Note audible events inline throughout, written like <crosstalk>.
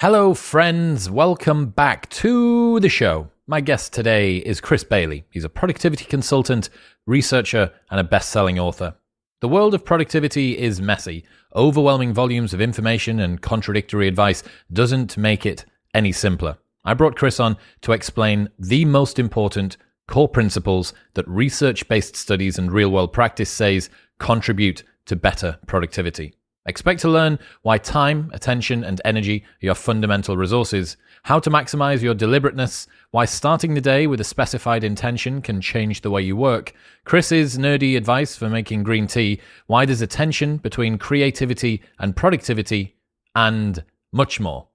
Hello, friends. Welcome back to the show. My guest today is Chris Bailey. He's a productivity consultant, researcher, and a best selling author. The world of productivity is messy. Overwhelming volumes of information and contradictory advice doesn't make it any simpler. I brought Chris on to explain the most important core principles that research based studies and real world practice says contribute to better productivity. Expect to learn why time, attention, and energy are your fundamental resources, how to maximize your deliberateness, why starting the day with a specified intention can change the way you work, Chris's nerdy advice for making green tea, why there's a tension between creativity and productivity, and much more.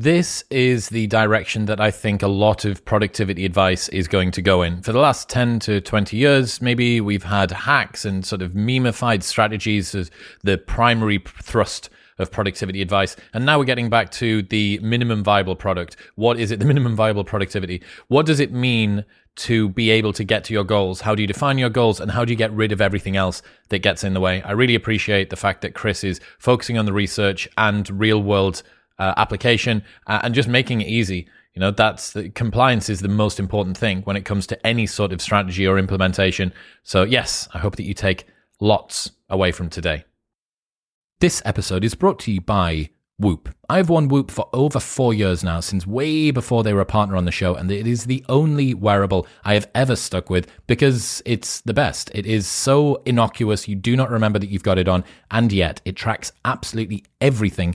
This is the direction that I think a lot of productivity advice is going to go in. For the last 10 to 20 years, maybe we've had hacks and sort of memeified strategies as the primary thrust of productivity advice. And now we're getting back to the minimum viable product. What is it? The <laughs> minimum viable productivity. What does it mean to be able to get to your goals? How do you define your goals and how do you get rid of everything else that gets in the way? I really appreciate the fact that Chris is focusing on the research and real world uh, application uh, and just making it easy. You know, that's the, compliance is the most important thing when it comes to any sort of strategy or implementation. So, yes, I hope that you take lots away from today. This episode is brought to you by Whoop. I've worn Whoop for over four years now, since way before they were a partner on the show, and it is the only wearable I have ever stuck with because it's the best. It is so innocuous, you do not remember that you've got it on, and yet it tracks absolutely everything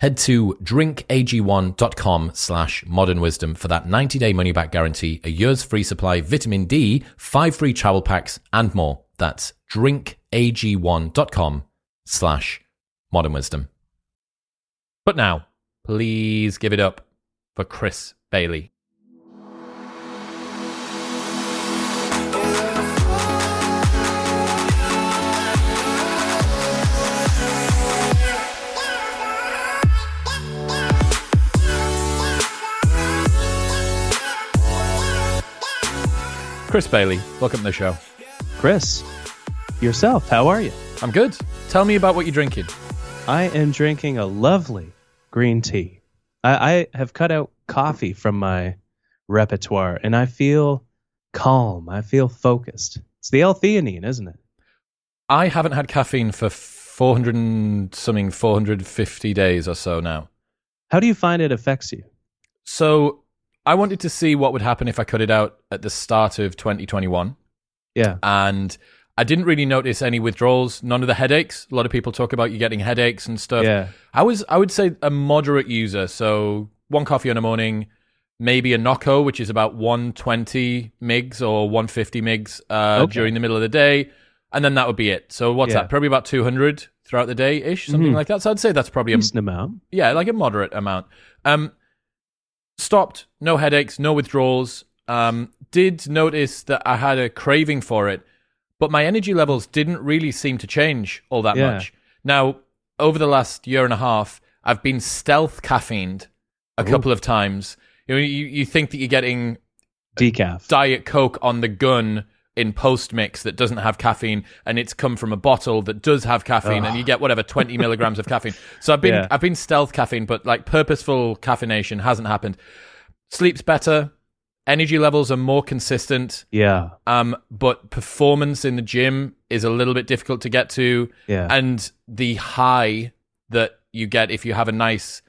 Head to drinkag1.com slash modern wisdom for that 90 day money back guarantee, a year's free supply, vitamin D, five free travel packs, and more. That's drinkag1.com slash modern wisdom. But now, please give it up for Chris Bailey. Chris Bailey, welcome to the show. Chris, yourself, how are you? I'm good. Tell me about what you're drinking. I am drinking a lovely green tea. I, I have cut out coffee from my repertoire and I feel calm. I feel focused. It's the L-theanine, isn't it? I haven't had caffeine for 400 and something, 450 days or so now. How do you find it affects you? So I wanted to see what would happen if I cut it out at the start of 2021. Yeah. And I didn't really notice any withdrawals, none of the headaches. A lot of people talk about you getting headaches and stuff. Yeah. I was I would say a moderate user, so one coffee in the morning, maybe a Nocco, which is about 120 migs or 150 migs uh, Okay. during the middle of the day, and then that would be it. So what's Yeah. that? Probably about 200 throughout the day ish, something Mhm. like that. So I'd say that's probably a Decent amount. yeah, like a moderate amount. Um, stopped, no headaches, no withdrawals. Um, did notice that I had a craving for it, but my energy levels didn't really seem to change all that Yeah. much. Now, over the last year and a half, I've been stealth caffeined a couple of times. You know, you, you think that you're getting Decaf. Diet Coke on the gun in post mix that doesn't have caffeine, and it's come from a bottle that does have caffeine, and you get whatever twenty <laughs> milligrams of caffeine. So I've been Yeah. I've been stealth caffeine, but like purposeful caffeination hasn't happened. Sleep's better, energy levels are more consistent, yeah. um, but performance in the gym is a little bit difficult to get to, Yeah. and the high that you get if you have a nice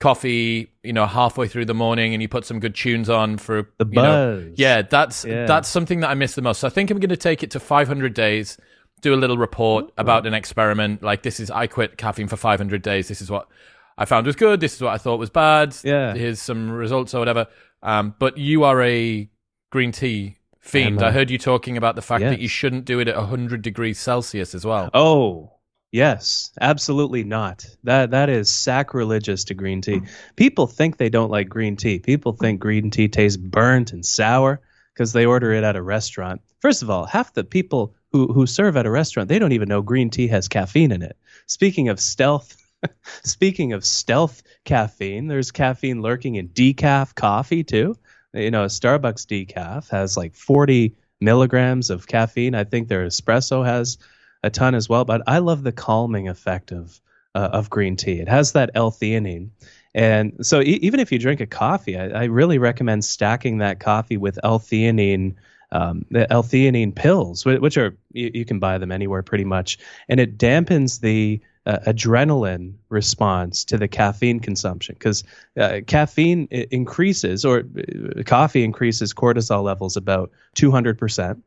coffee, you know, halfway through the morning and you put some good tunes on for the you know, buzz. yeah, that's Yeah. that's something that I miss the most. So I think I'm going to take it to 500 days, do a little report about an experiment. Like this is I quit caffeine for 500 days. This is what I found was good. This is what I thought was bad. Yeah. Here's some results or whatever. Um, but you are a green tea fiend. I'm heard you talking about the fact that you shouldn't do it at 100 degrees Celsius as well. Oh, yes, absolutely not. That that is sacrilegious to green tea. People think they don't like green tea. People think green tea tastes burnt and sour because they order it at a restaurant. First of all, half the people who who serve at a restaurant, they don't even know green tea has caffeine in it. Speaking of stealth <laughs> Speaking of stealth caffeine, there's caffeine lurking in decaf coffee too. You know, a Starbucks decaf has like 40 milligrams of caffeine. I think their espresso has a ton as well. But I love the calming effect of uh, of green tea. It has that L-theanine, and so e- even if you drink a coffee, I, I really recommend stacking that coffee with L-theanine. Um, the L-theanine pills, which are you, you can buy them anywhere pretty much, and it dampens the uh, adrenaline response to the caffeine consumption because uh, caffeine increases or uh, coffee increases cortisol levels about 200%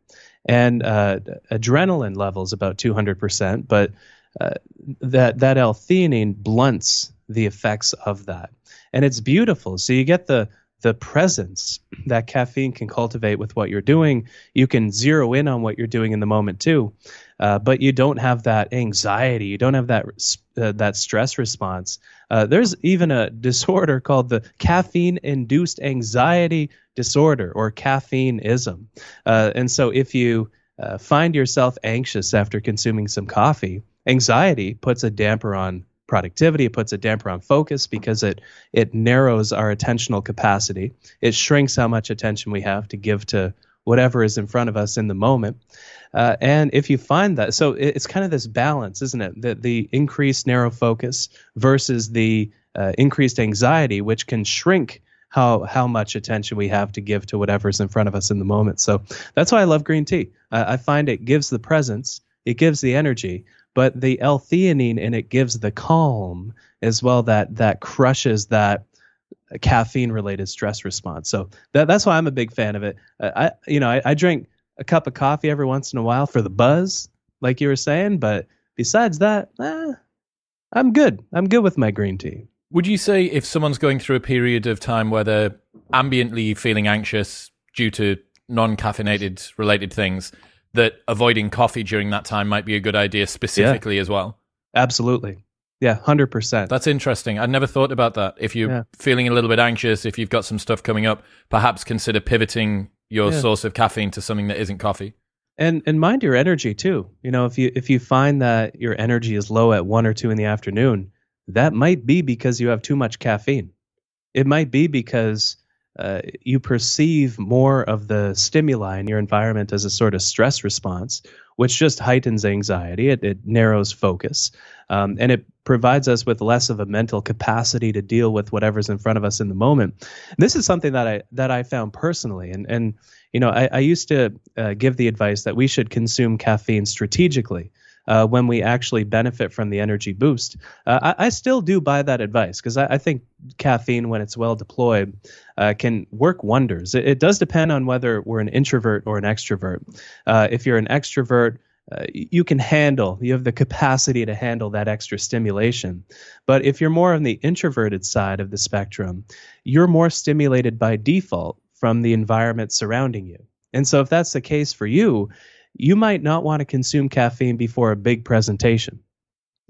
and uh, adrenaline levels about 200% but uh, that that L-theanine blunts the effects of that. And it's beautiful. So you get the the presence that caffeine can cultivate with what you're doing you can zero in on what you're doing in the moment too uh, but you don't have that anxiety. You don't have that uh, that stress response. Uh, there's even a disorder called the caffeine-induced anxiety disorder or caffeinism. Uh, and so, if you uh, find yourself anxious after consuming some coffee, anxiety puts a damper on productivity. It puts a damper on focus because it it narrows our attentional capacity. It shrinks how much attention we have to give to whatever is in front of us in the moment. Uh, and if you find that, so it- it's kind of this balance, isn't it? That the increased narrow focus versus the uh, increased anxiety, which can shrink how how much attention we have to give to whatever's in front of us in the moment. So that's why I love green tea. Uh, I find it gives the presence, it gives the energy, but the L-theanine in it gives the calm as well. That that crushes that caffeine related stress response. So that, that's why I'm a big fan of it. Uh, I you know I, I drink a cup of coffee every once in a while for the buzz, like you were saying. But besides that, eh, I'm good. I'm good with my green tea. Would you say if someone's going through a period of time where they're ambiently feeling anxious due to non-caffeinated related things, that avoiding coffee during that time might be a good idea specifically as well? Absolutely. Yeah, hundred percent. That's interesting. I'd never thought about that. If you're Yeah. feeling a little bit anxious, if you've got some stuff coming up, perhaps consider pivoting your Yeah. source of caffeine to something that isn't coffee. and and mind your energy too. You know, if you if you find that your energy is low at one or two in the afternoon, that might be because you have too much caffeine. It might be because uh, you perceive more of the stimuli in your environment as a sort of stress response, which just heightens anxiety. It, it narrows focus, um, and it provides us with less of a mental capacity to deal with whatever's in front of us in the moment. This is something that I that I found personally, and and you know I, I used to uh, give the advice that we should consume caffeine strategically. Uh, when we actually benefit from the energy boost, uh, I, I still do buy that advice because I, I think caffeine, when it's well deployed, uh, can work wonders. It, it does depend on whether we're an introvert or an extrovert. Uh, if you're an extrovert, uh, you can handle, you have the capacity to handle that extra stimulation. But if you're more on the introverted side of the spectrum, you're more stimulated by default from the environment surrounding you. And so, if that's the case for you, you might not want to consume caffeine before a big presentation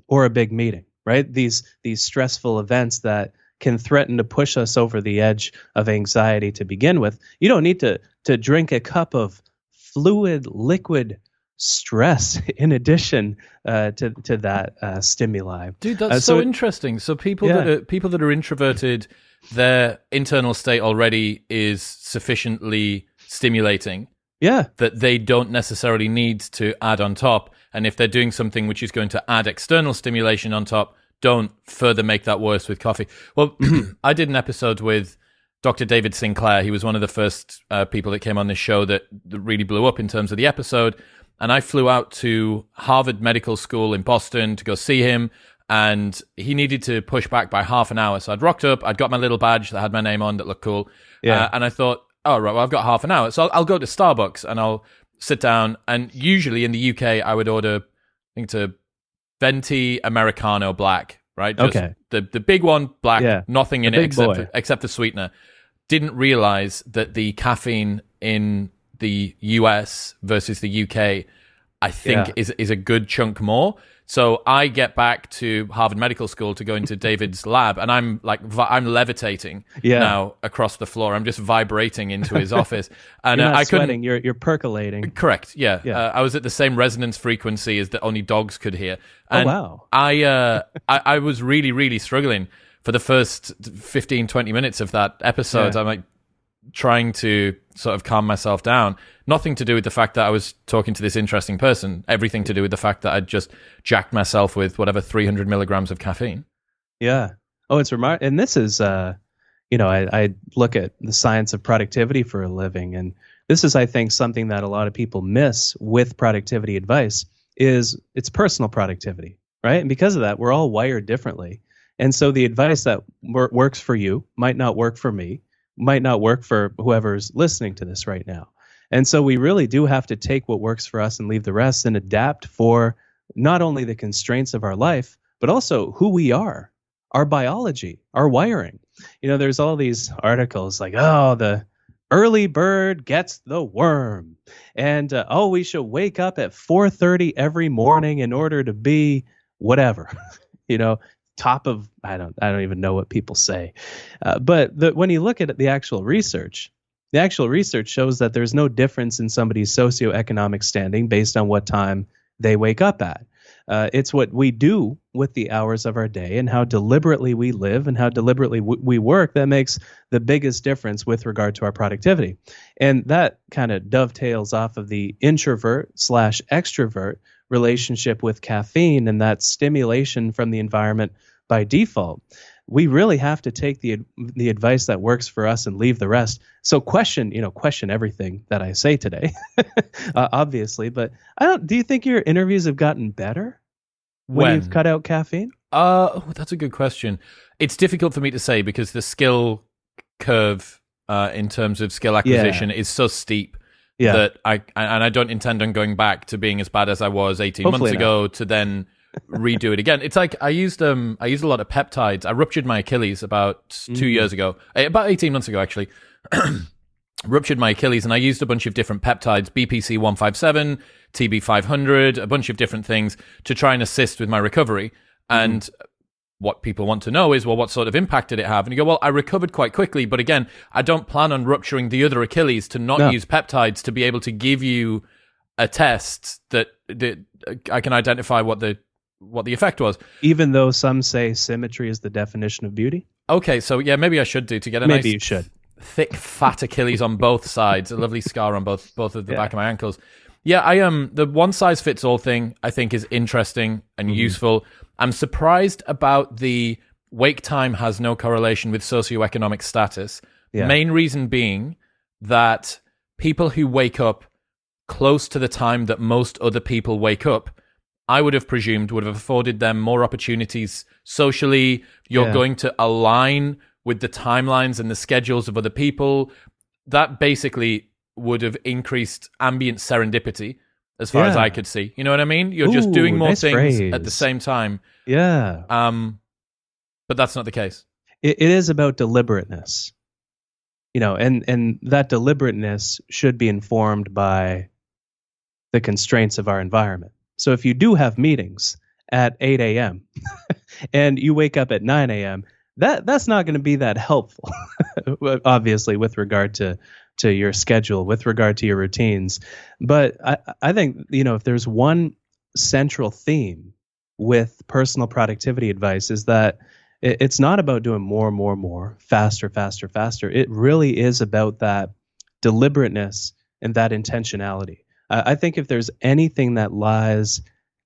or a big meeting, right? These these stressful events that can threaten to push us over the edge of anxiety to begin with. You don't need to to drink a cup of fluid liquid stress <laughs> in addition uh, to to that uh, stimuli. Dude, that's Uh, so, so- interesting. So people Yeah. that are people that are introverted, their internal state already is sufficiently stimulating Yeah, that they don't necessarily need to add on top. And if they're doing something which is going to add external stimulation on top, don't further make that worse with coffee. Well, <clears throat> I did an episode with Dr. David Sinclair. He was one of the first uh, people that came on this show that, that really blew up in terms of the episode. And I flew out to Harvard Medical School in Boston to go see him. And he needed to push back by half an hour. So I'd rocked up. I'd got my little badge that had my name on that looked cool. Yeah. Uh, and I thought, oh, right, well, I've got half an hour. So I'll, I'll go to Starbucks and I'll sit down. And usually in the UK, I would order, I think it's a venti Americano black, right? Just Okay. The, the big one, black, Yeah. nothing in The it except for, except the sweetener. Didn't realize that the caffeine in the US versus the UK, I think Yeah. is is a good chunk more. So I get back to Harvard Medical School to go into David's lab, and I'm like vi- I'm levitating Yeah. now across the floor. I'm just vibrating into his <laughs> office, and uh, I couldn't. sweating. You're you're percolating. Correct. Yeah. Yeah. Uh, I was at the same resonance frequency as that only dogs could hear. Oh, wow. I, uh, <laughs> I I was really really struggling for the first 15 20 minutes of that episode. Yeah. I'm like trying to sort of calm myself down. Nothing to do with the fact that I was talking to this interesting person. Everything to do with the fact that I'd just jacked myself with whatever 300 milligrams of caffeine. Yeah. Oh, it's remarkable. And this is, uh, you know, I, I look at the science of productivity for a living, and this is, I think, something that a lot of people miss with productivity advice is it's personal productivity, right? And because of that, we're all wired differently, and so the advice that wor- works for you might not work for me, might not work for whoever's listening to this right now. And so we really do have to take what works for us and leave the rest and adapt for not only the constraints of our life, but also who we are, our biology, our wiring. You know, there's all these articles like, oh, the early bird gets the worm, and uh, oh, we should wake up at 4:30 every morning in order to be whatever. <laughs> you know, top of I don't I don't even know what people say, uh, but the, when you look at the actual research, the actual research shows that there's no difference in somebody's socioeconomic standing based on what time they wake up at. Uh, it's what we do with the hours of our day and how deliberately we live and how deliberately w- we work that makes the biggest difference with regard to our productivity. And that kind of dovetails off of the introvert slash extrovert relationship with caffeine and that stimulation from the environment by default. We really have to take the the advice that works for us and leave the rest. So question, you know, question everything that I say today, <laughs> uh, obviously. But I don't. Do you think your interviews have gotten better when, When? you've cut out caffeine? Uh, that's a good question. It's difficult for me to say because the skill curve uh, in terms of skill acquisition is so steep Yeah. that I and I don't intend on going back to being as bad as I was 18 Hopefully months ago to then <laughs> redo it again. It's like I used um I used a lot of peptides. I ruptured my Achilles about 2 Mm. years ago. eh, About 18 months ago actually. <clears throat> ruptured my Achilles and I used a bunch of different peptides, BPC 157, TB 500, a bunch of different things to try and assist with my recovery. And what people want to know is, well, what sort of impact did it have? And you go, well, I recovered quite quickly, but again, I don't plan on rupturing the other Achilles to not No. use peptides to be able to give you a test that, that I can identify what the what the effect was. Even though some say symmetry is the definition of beauty, Okay, so yeah, maybe I should do to get a maybe nice you should. thick, fat Achilles on both <laughs> sides, a lovely scar on both both of the Yeah. back of my ankles. Yeah, I um the one size fits all thing I think is interesting and Mm-hmm. useful. I'm surprised about the wake time has no correlation with socioeconomic status. Yeah. Main reason being that people who wake up close to the time that most other people wake up, I would have presumed would have afforded them more opportunities socially. You're Yeah. going to align with the timelines and the schedules of other people. That basically would have increased ambient serendipity as far as I could see. You know what I mean? You're just doing more nice things at the same time. Yeah. Um, but that's not the case. it, it is about deliberateness you know and and that deliberateness should be informed by the constraints of our environment so if you do have meetings at 8 a.m <laughs> and you wake up at 9 a.m that that's not going to be that helpful <laughs> obviously with regard to to your schedule with regard to your routines. But I, I think, you know, if there's one central theme with personal productivity advice is that it's not about doing more, more, more, faster, faster, faster. It really is about that deliberateness and that intentionality. I think if there's anything that lies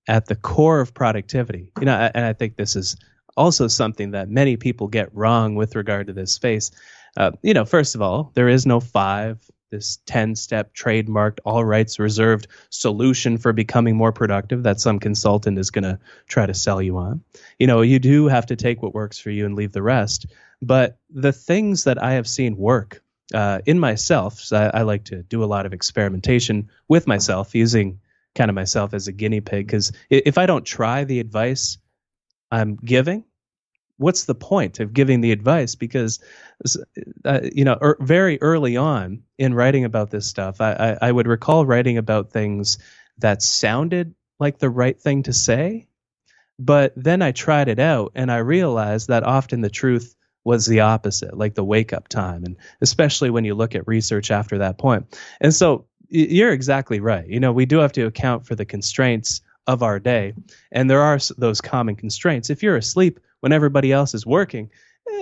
at the core of productivity, you know, and I think this is also something that many people get wrong with regard to this space. Uh, you know, first of all, there is no five, this 10 step trademarked, all rights reserved solution for becoming more productive that some consultant is going to try to sell you on. You know, you do have to take what works for you and leave the rest. But the things that I have seen work uh, in myself, so I, I like to do a lot of experimentation with myself using kind of myself as a guinea pig because if I don't try the advice I'm giving, what's the point of giving the advice? Because, uh, you know, er, very early on in writing about this stuff, I, I, I would recall writing about things that sounded like the right thing to say, but then I tried it out and I realized that often the truth was the opposite, like the wake up time, and especially when you look at research after that point. And so you're exactly right. You know, we do have to account for the constraints of our day, and there are those common constraints. If you're asleep when everybody else is working,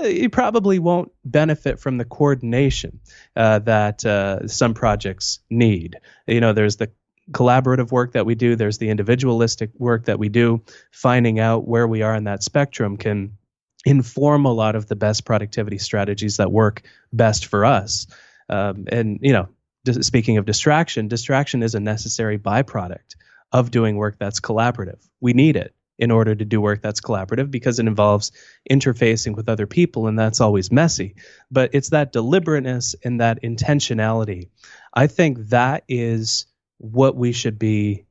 eh, you probably won't benefit from the coordination uh, that uh, some projects need. You know, there's the collaborative work that we do, there's the individualistic work that we do. Finding out where we are in that spectrum can inform a lot of the best productivity strategies that work best for us. Um, and you know, speaking of distraction, distraction is a necessary byproduct of doing work that's collaborative. We need it in order to do work that's collaborative because it involves interfacing with other people and that's always messy. But it's that deliberateness and that intentionality. I think that is what we should be,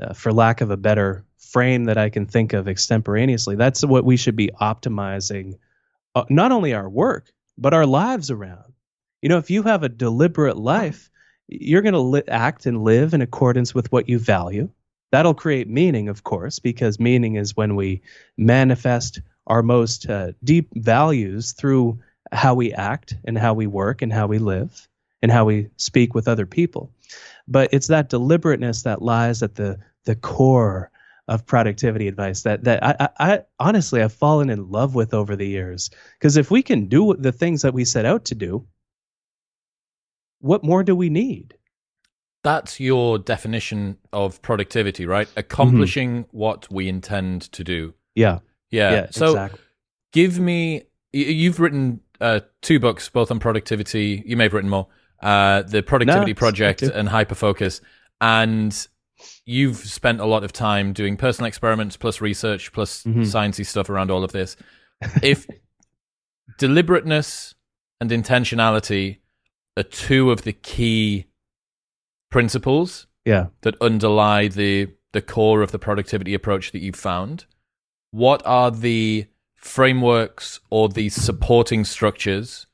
uh, for lack of a better frame that I can think of extemporaneously. That's what we should be optimizing, uh, not only our work, but our lives around. You know, if you have a deliberate life, you're going to li- act and live in accordance with what you value. That'll create meaning, of course, because meaning is when we manifest our most uh, deep values through how we act and how we work and how we live and how we speak with other people. But it's that deliberateness that lies at the the core of productivity advice that that I, I, honestly I've fallen in love with over the years. Because if we can do the things that we set out to do, what more do we need? That's your definition of productivity, right? Accomplishing mm-hmm. what we intend to do. Yeah. Yeah. yeah so exactly. give me, you've written uh, two books, both on productivity. You may have written more. Uh, the Productivity no, Project and Hyperfocus. And you've spent a lot of time doing personal experiments plus research plus mm-hmm. sciencey stuff around all of this. If deliberateness and intentionality are two of the key principles yeah. that underlie the the core of the productivity approach that you've found, what are the frameworks or the supporting structures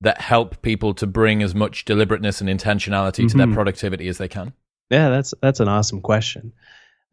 that help people to bring as much deliberateness and intentionality mm-hmm. to their mm-hmm. productivity as they can? Yeah, that's that's an awesome question.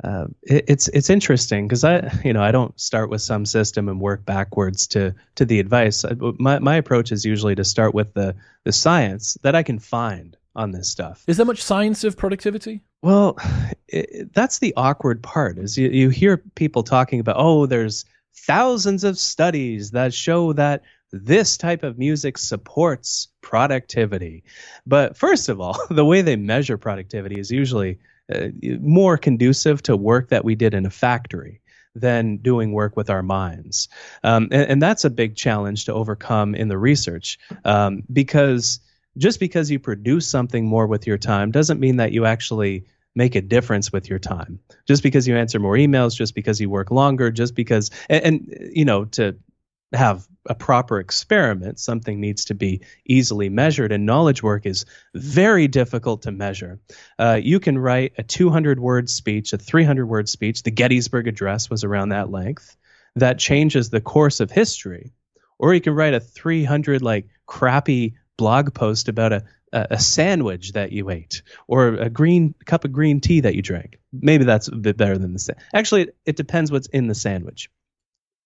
Uh, it, it's it's interesting because I you know I don't start with some system and work backwards to to the advice. My my approach is usually to start with the the science that I can find on this stuff. Is there much science of productivity? Well, <sighs> it, that's the awkward part. Is you, you hear people talking about oh there's thousands of studies that show that this type of music supports productivity. But first of all, <laughs> the way they measure productivity is usually uh, more conducive to work that we did in a factory than doing work with our minds. Um, and, and, that's a big challenge to overcome in the research um, because just because you produce something more with your time doesn't mean that you actually make a difference with your time. Just because you answer more emails, just because you work longer, just because, and, and you know, to have a proper experiment, something needs to be easily measured, and knowledge work is very difficult to measure. Uh, you can write a 200 word speech, a 300 word speech, the Gettysburg Address was around that length, that changes the course of history. Or you can write a 300 like crappy blog post about a, a sandwich that you ate or a green cup of green tea that you drank. Maybe that's a bit better than the sandwich. Actually, it, it depends what's in the sandwich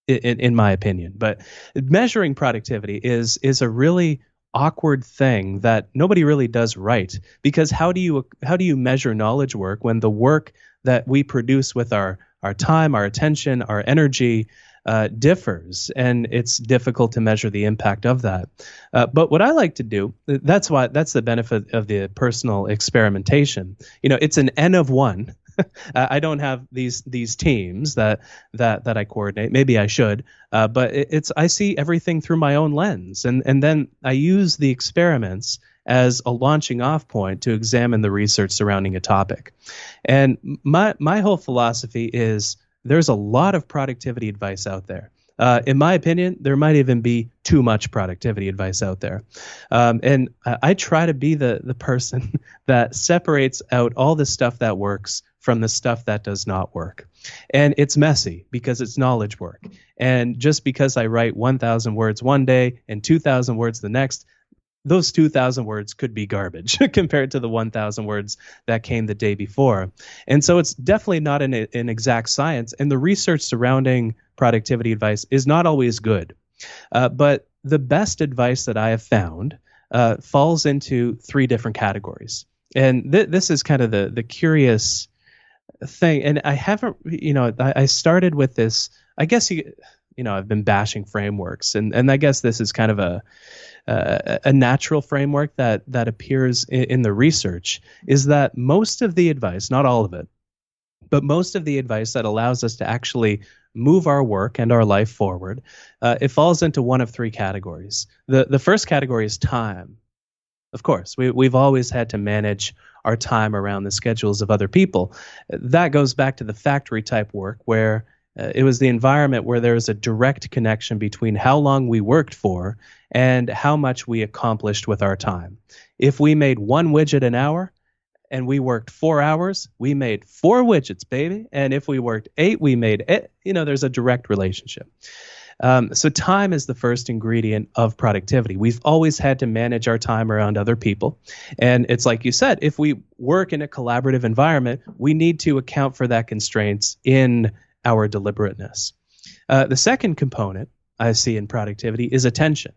in, in my opinion. But measuring productivity is is a really awkward thing that nobody really does right because how do you how do you measure knowledge work when the work that we produce with our our time our attention our energy uh, differs and it's difficult to measure the impact of that uh, but what i like to do that's why that's the benefit of the personal experimentation you know it's an n of one <laughs> I don't have these these teams that that that I coordinate. Maybe I should, uh, but it, it's I see everything through my own lens, and and then I use the experiments as a launching off point to examine the research surrounding a topic. And my my whole philosophy is there's a lot of productivity advice out there. Uh, in my opinion, there might even be too much productivity advice out there. Um, and I, try to be the, the person <laughs> that separates out all the stuff that works from the stuff that does not work. And it's messy because it's knowledge work. And just because I write 1,000 words one day and 2,000 words the next, those 2,000 words could be garbage <laughs> compared to the 1,000 words that came the day before. And so it's definitely not an, an exact science. And the research surrounding productivity advice is not always good. Uh, but the best advice that I have found uh, falls into three different categories. And th- this is kind of the, the curious thing. And I haven't, you know, I, I started with this, I guess you, you know, I've been bashing frameworks. And, and I guess this is kind of a, uh, a natural framework that that appears in, in, the research is that most of the advice, not all of it, but most of the advice that allows us to actually move our work and our life forward, uh, it falls into one of three categories. the The first category is time. Of course, we we've always had to manage our time around the schedules of other people. That goes back to the factory type work where uh, it was the environment where there was a direct connection between how long we worked for and how much we accomplished with our time. If we made one widget an hour and we worked four hours, we made four widgets, baby. And if we worked eight, we made it. You know, there's a direct relationship. Um, so, time is the first ingredient of productivity. We've always had to manage our time around other people. And it's like you said, if we work in a collaborative environment, we need to account for that constraints in our deliberateness. Uh, the second component I see in productivity is attention.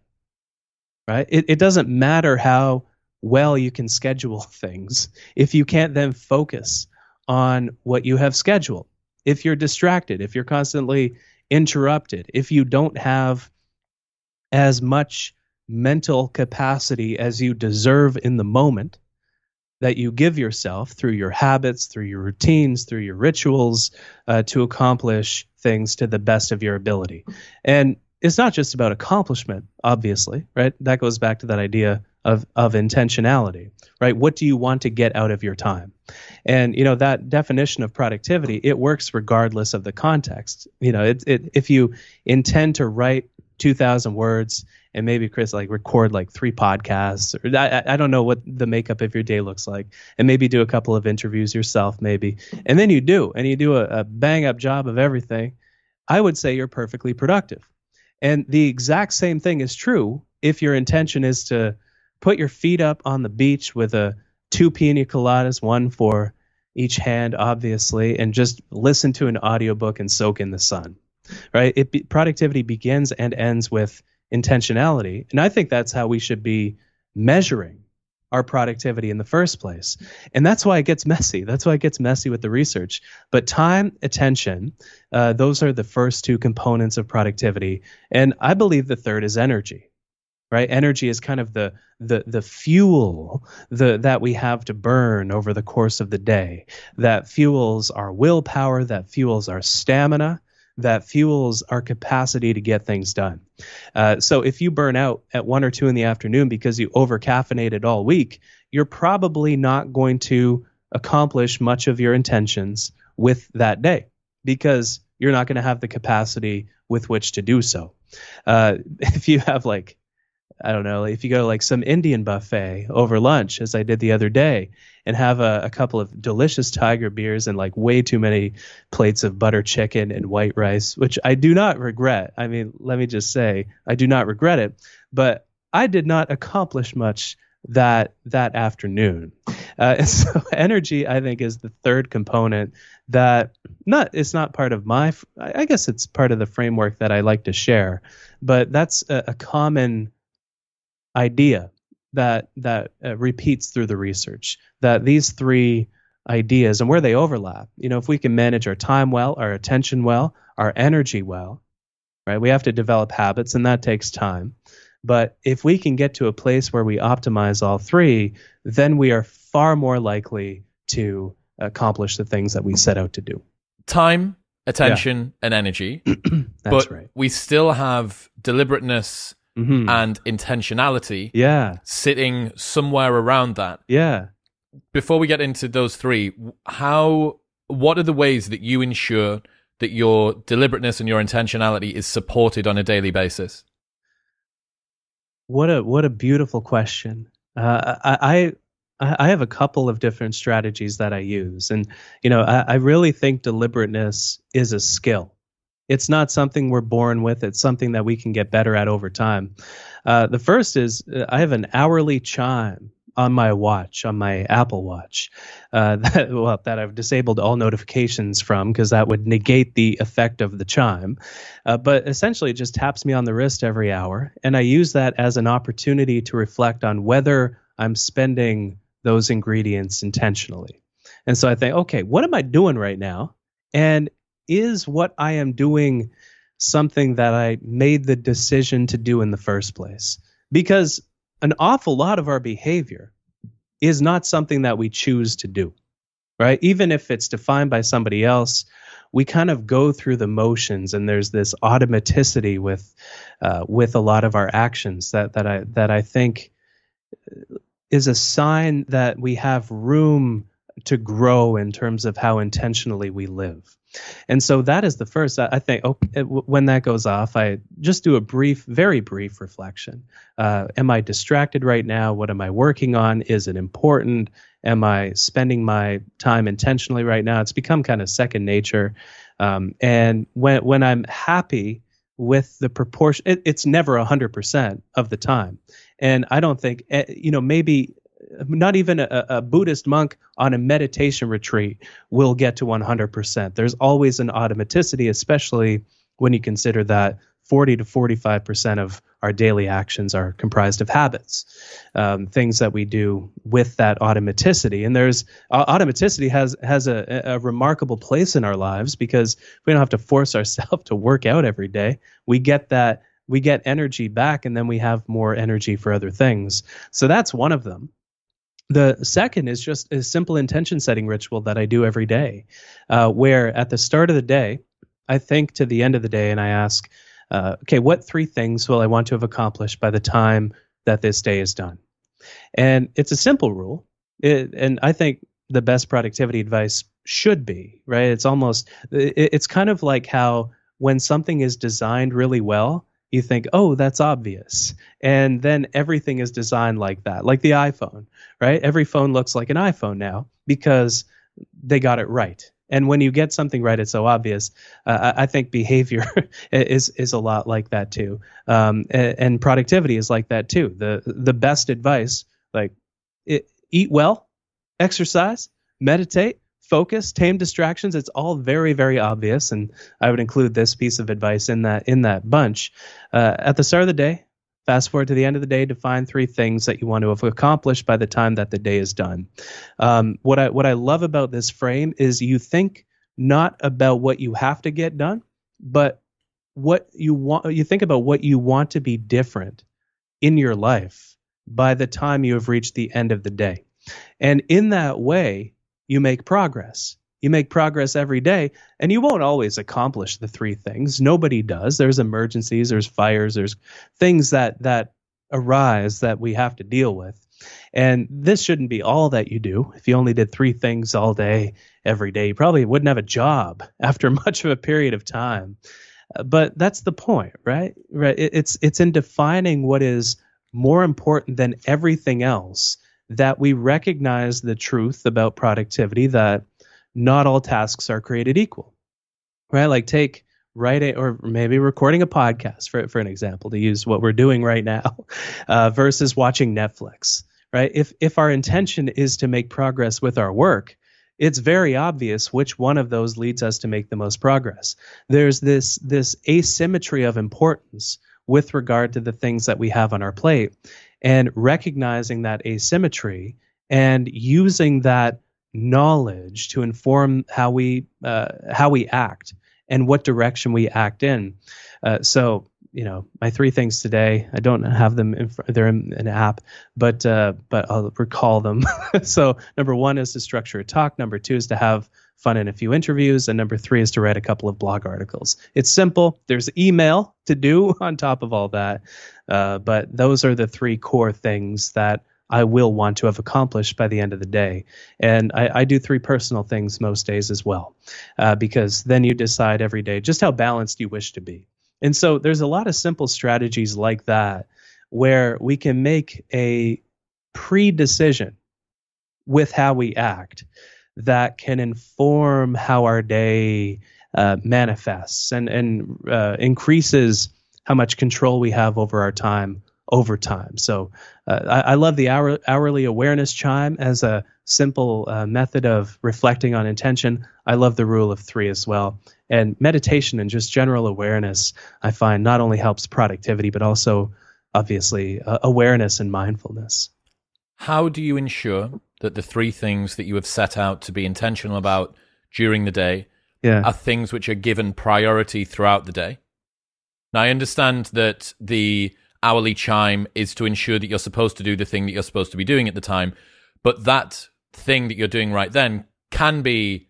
Right? It, it doesn't matter how well you can schedule <laughs> things if you can't then focus on what you have scheduled. If you're distracted, if you're constantly interrupted, if you don't have as much mental capacity as you deserve in the moment, that you give yourself through your habits, through your routines, through your rituals uh, to accomplish things to the best of your ability. And it's not just about accomplishment, obviously, right? That goes back to that idea of, of intentionality, right? What do you want to get out of your time? And, you know, that definition of productivity, it works regardless of the context. You know, it, it, if you intend to write 2,000 words and maybe Chris like record like three podcasts or I, I don't know what the makeup of your day looks like and maybe do a couple of interviews yourself maybe. And then you do and you do a, a bang up job of everything. I would say you're perfectly productive. And the exact same thing is true if your intention is to put your feet up on the beach with a two pina coladas one for each hand obviously and just listen to an audiobook and soak in the sun right it productivity begins and ends with intentionality. And I think that's how we should be measuring our productivity in the first place. And that's why it gets messy. That's why it gets messy with the research. But time, attention, uh, those are the first two components of productivity. And I believe the third is energy. Right, energy is kind of the the the fuel the, that we have to burn over the course of the day. That fuels our willpower. That fuels our stamina that fuels our capacity to get things done. Uh, so if you burn out at one or two in the afternoon because you over caffeinated all week, you're probably not going to accomplish much of your intentions with that day because you're not going to have the capacity with which to do so. Uh, <laughs> if you have like I don't know, if you go to like some Indian buffet over lunch, as I did the other day, and have a, a, couple of delicious tiger beers and like way too many plates of butter chicken and white rice, which I do not regret. I mean, let me just say, I do not regret it, but I did not accomplish much that that afternoon. Uh, <laughs> and so energy, I think, is the third component that not it's not part of my. I guess it's part of the framework that I like to share, but that's a, a common idea that that uh, repeats through the research that these three ideas and where they overlap. You know, if we can manage our time well, our attention well, our energy well, right? We have to develop habits and that takes time. But if we can get to a place where we optimize all three, then we are far more likely to accomplish the things that we set out to do. Time, attention, yeah. and energy. <clears throat> but right. we still have deliberateness mm-hmm. and intentionality yeah. sitting somewhere around that. Yeah before we get into those three, how what are the ways that you ensure that your deliberateness and your intentionality is supported on a daily basis? What a what a beautiful question. Uh, I, I I have a couple of different strategies that I use, and you know I, I really think deliberateness is a skill. It's not something we're born with. It's something that we can get better at over time. Uh, the first is uh, I have an hourly chime on my watch, on my Apple Watch, uh, <laughs> that, well, that I've disabled all notifications from because that would negate the effect of the chime. Uh, but essentially, it just taps me on the wrist every hour. And I use that as an opportunity to reflect on whether I'm spending those ingredients intentionally. And so I think, okay, what am I doing right now? And is what I am doing something that I made the decision to do in the first place? Because an awful lot of our behavior is not something that we choose to do, right? Even if it's defined by somebody else, we kind of go through the motions, and there's this automaticity with uh, with a lot of our actions that that I that I think is a sign that we have room to grow in terms of how intentionally we live. And so that is the first. I think oh, when that goes off, I just do a brief, very brief reflection. Uh, am I distracted right now? What am I working on? Is it important? Am I spending my time intentionally right now? It's become kind of second nature. Um, and when when I'm happy with the proportion, it, it's never hundred percent of the time. And I don't think, eh, you know, maybe not even a, a, Buddhist monk on a meditation retreat will get to 100%. There's always an automaticity, especially when you consider that 40 to 45% of our daily actions are comprised of habits, um, things that we do with that automaticity. And there's uh, automaticity has has a, a remarkable place in our lives because we don't have to force <laughs> ourselves to work out every day. We get that we get energy back, and then we have more energy for other things. So that's one of them. The second is just a simple intention setting ritual that I do every day, uh, where at the start of the day, I think to the end of the day and I ask, uh, okay, what three things will I want to have accomplished by the time that this day is done? And it's a simple rule. It, and I think the best productivity advice should be, right? It's almost, it, it's kind of like how when something is designed really well, you think, oh, that's obvious. And then everything is designed like that, like the iPhone, right? Every phone looks like an iPhone now because they got it right. And when you get something right, it's so obvious. Uh, I think behavior <laughs> is is a lot like that too, um, and, and, productivity is like that too. The the best advice, like it, eat well, exercise, meditate, focus, tame distractions. It's all very, very obvious, and I would include this piece of advice in that in that bunch. Uh, at the start of the day, fast forward to the end of the day, define three things that you want to have accomplished by the time that the day is done. Um, what I what I love about this frame is you think not about what you have to get done, but what you want. You think about what you want to be different in your life by the time you have reached the end of the day. And in that way, you make progress. You make progress every day, and you won't always accomplish the three things. Nobody does. There's emergencies, there's fires, there's things that that arise that we have to deal with. And this shouldn't be all that you do. If you only did three things all day, every day, you probably wouldn't have a job <laughs> after much of a period of time. Uh, but that's the point, right? Right. It's it's in defining what is more important than everything else that we recognize the truth about productivity that not all tasks are created equal. Right? Like take writing or maybe recording a podcast for for an example to use what we're doing right now <laughs> uh, versus watching Netflix. Right? If if our intention is to make progress with our work, it's very obvious which one of those leads us to make the most progress. There's this this asymmetry of importance with regard to the things that we have on our plate. And recognizing that asymmetry and using that knowledge to inform how we uh, how we act and what direction we act in. Uh, so you know my three things today. I don't have them in they're in an app, but uh, but I'll recall them. <laughs> so number one is to structure a talk. Number two is to have fun in a few interviews, and number three is to write a couple of blog articles. It's simple. There's email to do <laughs> on top of all that, uh, but those are the three core things that I will want to have accomplished by the end of the day. And I, I do three personal things most days as well, uh, because then you decide every day just how balanced you wish to be. And so there's a lot of simple strategies like that where we can make a pre decision with how we act that can inform how our day uh, manifests and, and uh, increases how much control we have over our time over time. So uh, I, I, love the hour, hourly awareness chime as a simple uh, method of reflecting on intention. I love the rule of three as well. And meditation and just general awareness, I find not only helps productivity, but also obviously uh, awareness and mindfulness. How do you ensure that the three things that you have set out to be intentional about during the day yeah. are things which are given priority throughout the day? Now, I understand that the hourly chime is to ensure that you're supposed to do the thing that you're supposed to be doing at the time. But that thing that you're doing right then can be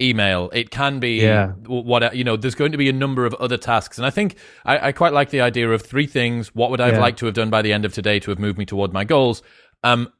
email. It can be yeah. what you know. There's going to be a number of other tasks, and I think I, I quite like the idea of three things. What would I have yeah. liked to have done by the end of today to have moved me toward my goals? Um,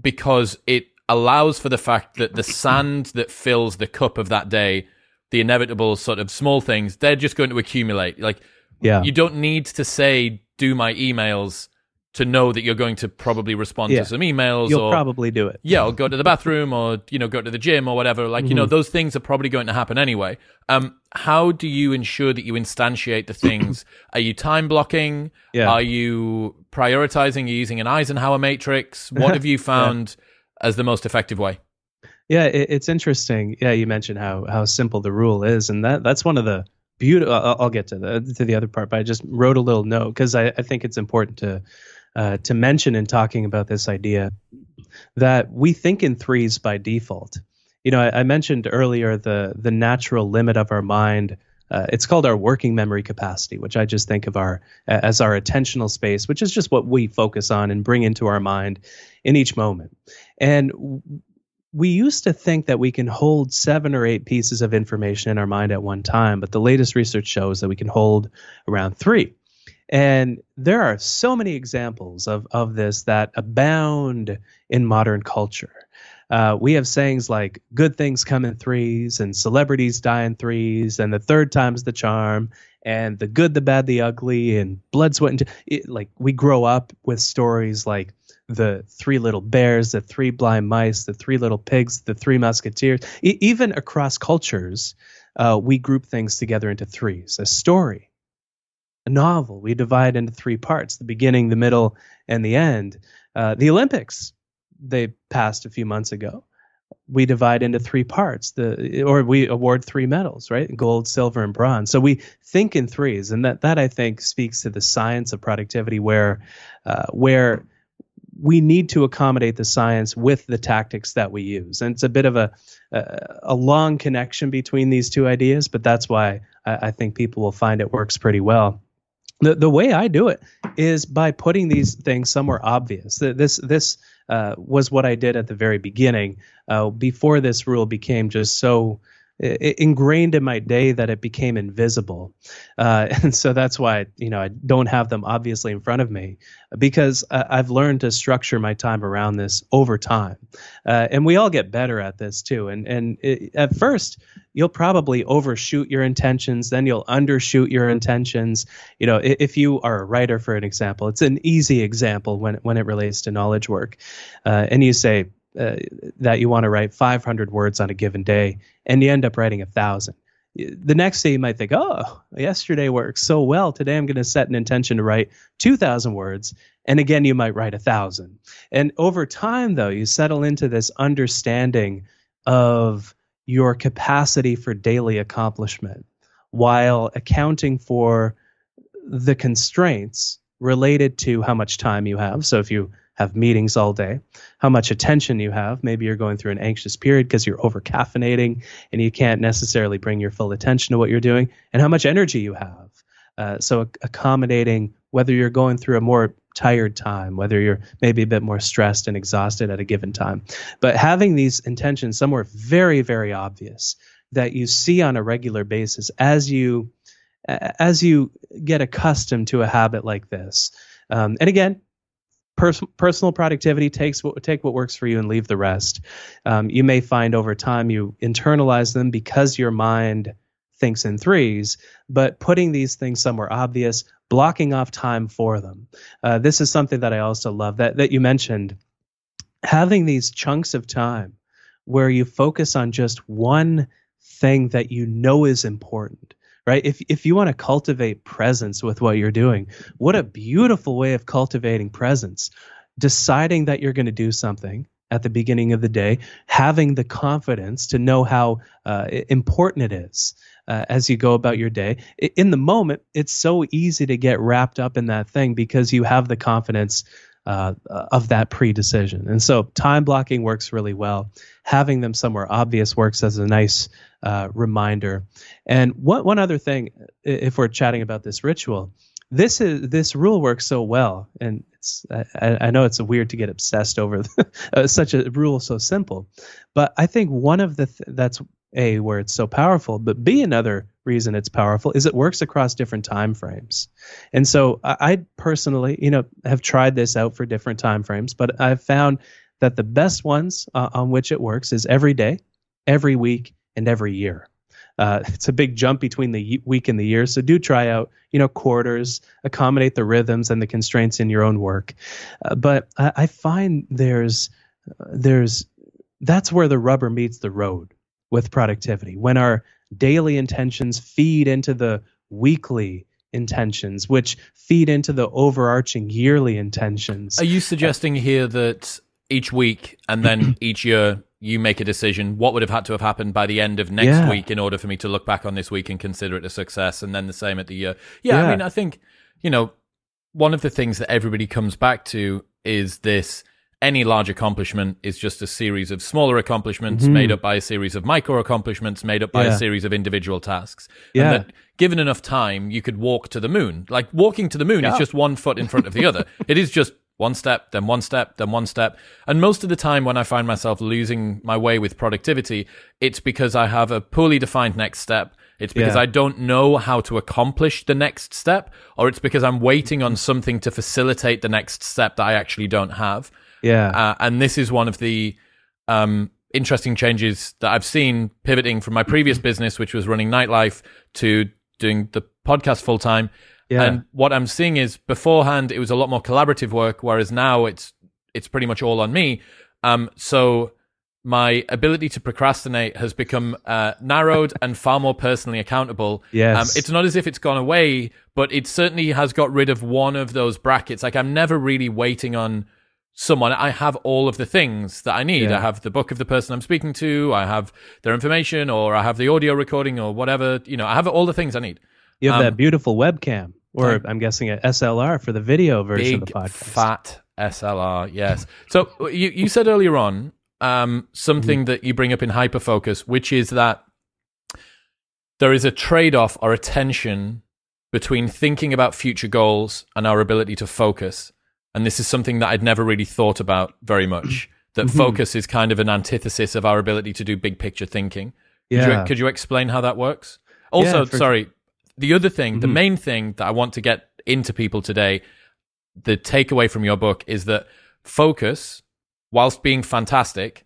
because it allows for the fact that the sand that fills the cup of that day, the inevitable sort of small things, they're just going to accumulate. Like, yeah, you don't need to say do my emails to know that you're going to probably respond yeah. to some emails you'll or probably do it yeah or go to the bathroom or you know go to the gym or whatever like mm-hmm. you know mm-hmm. those things are probably going to happen anyway um how do you ensure that you instantiate the things <clears throat> are you time blocking yeah. are you prioritizing you using an eisenhower matrix what <laughs> have you found yeah. as the most effective way yeah it, it's interesting yeah you mentioned how how simple the rule is and that that's one of the beautiful. I'll get to the to the other part, but I just wrote a little note because I, I think it's important to uh, to mention in talking about this idea that we think in threes by default. You know, I, I mentioned earlier the the natural limit of our mind. Uh, it's called our working memory capacity, which I just think of our as our attentional space, which is just what we focus on and bring into our mind in each moment. And we used to think that we can hold seven or eight pieces of information in our mind at one time, but the latest research shows that we can hold around three. And there are so many examples of, of this that abound in modern culture. Uh, we have sayings like good things come in threes and celebrities die in threes and the third time's the charm and the good the bad the ugly and blood sweat and it, like we grow up with stories like the three little bears, the three blind mice, the three little pigs, the three musketeers. E- even across cultures, uh, we group things together into threes. A story, a novel, we divide into three parts: the beginning, the middle, and the end. Uh, the Olympics, they passed a few months ago. We divide into three parts, the or we award three medals, right? Gold, silver, and bronze. So we think in threes, and that that I think speaks to the science of productivity, where uh, where we need to accommodate the science with the tactics that we use. And it's a bit of a a, a long connection between these two ideas, but that's why I, I, think people will find it works pretty well. The the way I do it is by putting these things somewhere obvious. This this uh, was what I did at the very beginning, uh, before this rule became just so ingrained in my day that it became invisible. Uh, <laughs> and so that's why you know i don't have them obviously in front of me because i've learned to structure my time around this over time. Uh, and we all get better at this too. And and it, at first you'll probably overshoot your intentions then you'll undershoot your intentions. You know if you are a writer for an example it's an easy example when when it relates to knowledge work. Uh, and you say uh, that you want to write 500 words on a given day and you end up writing a thousand. The next day you might think oh yesterday worked so well. Today i'm going to set an intention to write 2000 words and again you might write a thousand. And over time though you settle into this understanding of your capacity for daily accomplishment while accounting for the constraints related to how much time you have. So if you have meetings all day, how much attention you have. Maybe you're going through an anxious period because you're over caffeinating and you can't necessarily bring your full attention to what you're doing, and how much energy you have. Uh, so accommodating whether you're going through a more tired time, whether you're maybe a bit more stressed and exhausted at a given time. But having these intentions somewhere very, very obvious that you see on a regular basis as you as you get accustomed to a habit like this. Um, and again, pers- personal productivity takes what take what works for you and leave the rest. Um, you may find over time you internalize them because your mind thinks in threes, but putting these things somewhere obvious, blocking off time for them. Uh, this is something that I also love that that you mentioned. Having these chunks of time where you focus on just one thing that you know is important right if if you want to cultivate presence with what you're doing what a beautiful way of cultivating presence deciding that you're going to do something at the beginning of the day having the confidence to know how uh, important it is uh, as you go about your day. In the moment, it's so easy to get wrapped up in that thing because you have the confidence uh, of that pre-decision. And so time blocking works really well. Having them somewhere obvious works as a nice uh, reminder. And one one other thing, if we're chatting about this ritual, this is this rule works so well, and it's I, I know it's weird to get obsessed over <laughs> uh, such a rule so simple, but I think one of the th- that's a where it's so powerful but b another reason it's powerful is it works across different time frames and so I, I, personally you know have tried this out for different time frames but i've found that the best ones uh, on which it works is every day every week and every year. Uh, <laughs> it's a big jump between the week and the year so do try out you know quarters accommodate the rhythms and the constraints in your own work. Uh, but I, I, find there's uh, there's that's where the rubber meets the road with productivity, when our daily intentions feed into the weekly intentions, which feed into the overarching yearly intentions. Are you suggesting here that each week and then <clears throat> each year you make a decision what would have had to have happened by the end of next yeah. week in order for me to look back on this week and consider it a success and then the same at the year? Yeah, yeah. I mean, I think, you know, one of the things that everybody comes back to is this any large accomplishment is just a series of smaller accomplishments mm-hmm. made up by a series of micro accomplishments made up by yeah. a series of individual tasks. Yeah. And that given enough time, you could walk to the moon. Like walking to the moon yeah. is just one foot in front of the other. <laughs> It is just one step, then one step, then one step. And most of the time when I find myself losing my way with productivity, it's because I have a poorly defined next step. It's because yeah. I don't know how to accomplish the next step, or it's because I'm waiting on something to facilitate the next step that I actually don't have. Yeah. Uh, and this is one of the um, interesting changes that I've seen pivoting from my previous <clears throat> business, which was running nightlife, to doing the podcast full time. Yeah. And what I'm seeing is beforehand it was a lot more collaborative work, whereas now it's it's pretty much all on me. Um, so my ability to procrastinate has become uh, narrowed and far more personally accountable. Yes. Um, it's not as if it's gone away, but it certainly has got rid of one of those brackets. Like I'm never really waiting on someone. I have all of the things that I need. Yeah. I have the book of the person I'm speaking to. I have their information, or I have the audio recording, or whatever. You know, I have all the things I need. You have um, that beautiful webcam, or I'm guessing a SLR for the video version big, of the podcast. Fat SLR, yes. So you you said earlier on um, something mm-hmm. that you bring up in hyperfocus, which is that there is a trade off or a tension between thinking about future goals and our ability to focus. And this is something that I'd never really thought about very much. <clears throat> That mm-hmm. focus is kind of an antithesis of our ability to do big picture thinking. Yeah. Could you, could you explain how that works? Also, yeah, for... sorry, the other thing, mm-hmm. the main thing that I want to get into people today, the takeaway from your book is that focus, whilst being fantastic,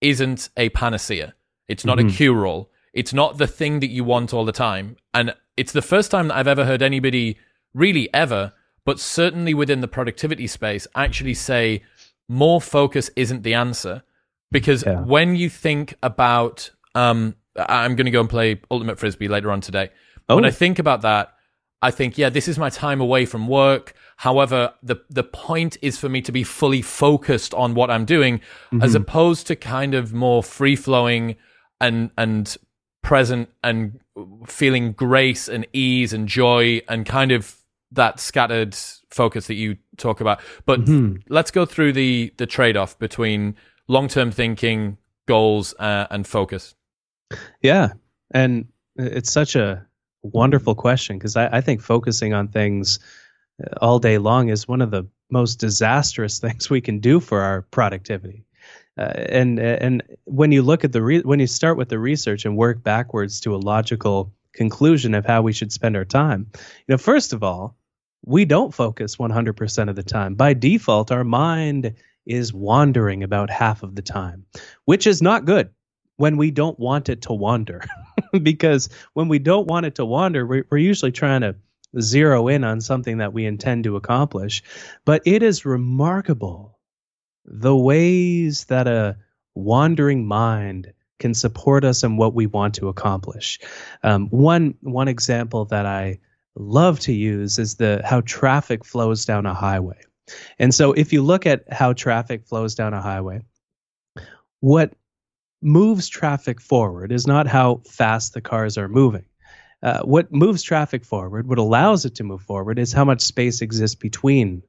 isn't a panacea. It's not mm-hmm. a cure all. It's not the thing that you want all the time. And it's the first time that I've ever heard anybody really ever but certainly within the productivity space, actually say more focus isn't the answer. Because yeah. when you think about, um, I'm going to go and play Ultimate Frisbee later on today. Oh. When I think about that, I think, yeah, this is my time away from work. However, the the point is for me to be fully focused on what I'm doing, mm-hmm. as opposed to kind of more free flowing and and present and feeling grace and ease and joy and kind of that scattered focus that you talk about. But Mhm. let's go through the the trade off between long term thinking, goals, uh, and focus. Yeah. And it's such a wonderful question because I, I think focusing on things uh, all day long is one of the most disastrous <laughs> things we can do for our productivity. Uh, and and when you look at the re- when you start with the research and work backwards to a logical conclusion of how we should spend our time, you know, first of all, we don't focus 100% of the time. By default, our mind is wandering about half of the time, which is not good when we don't want it to wander. <laughs> <laughs> because when we don't want it to wander, we're, we're usually trying to zero in on something that we intend to accomplish. But it is remarkable the ways that a wandering mind can support us in what we want to accomplish. Um, one one example that I love to use is the how traffic flows down a highway. And so if you look at how traffic flows down a highway, what moves traffic forward is not how fast the cars are moving. Uh, what moves traffic forward, what allows it to move forward, is how much space exists between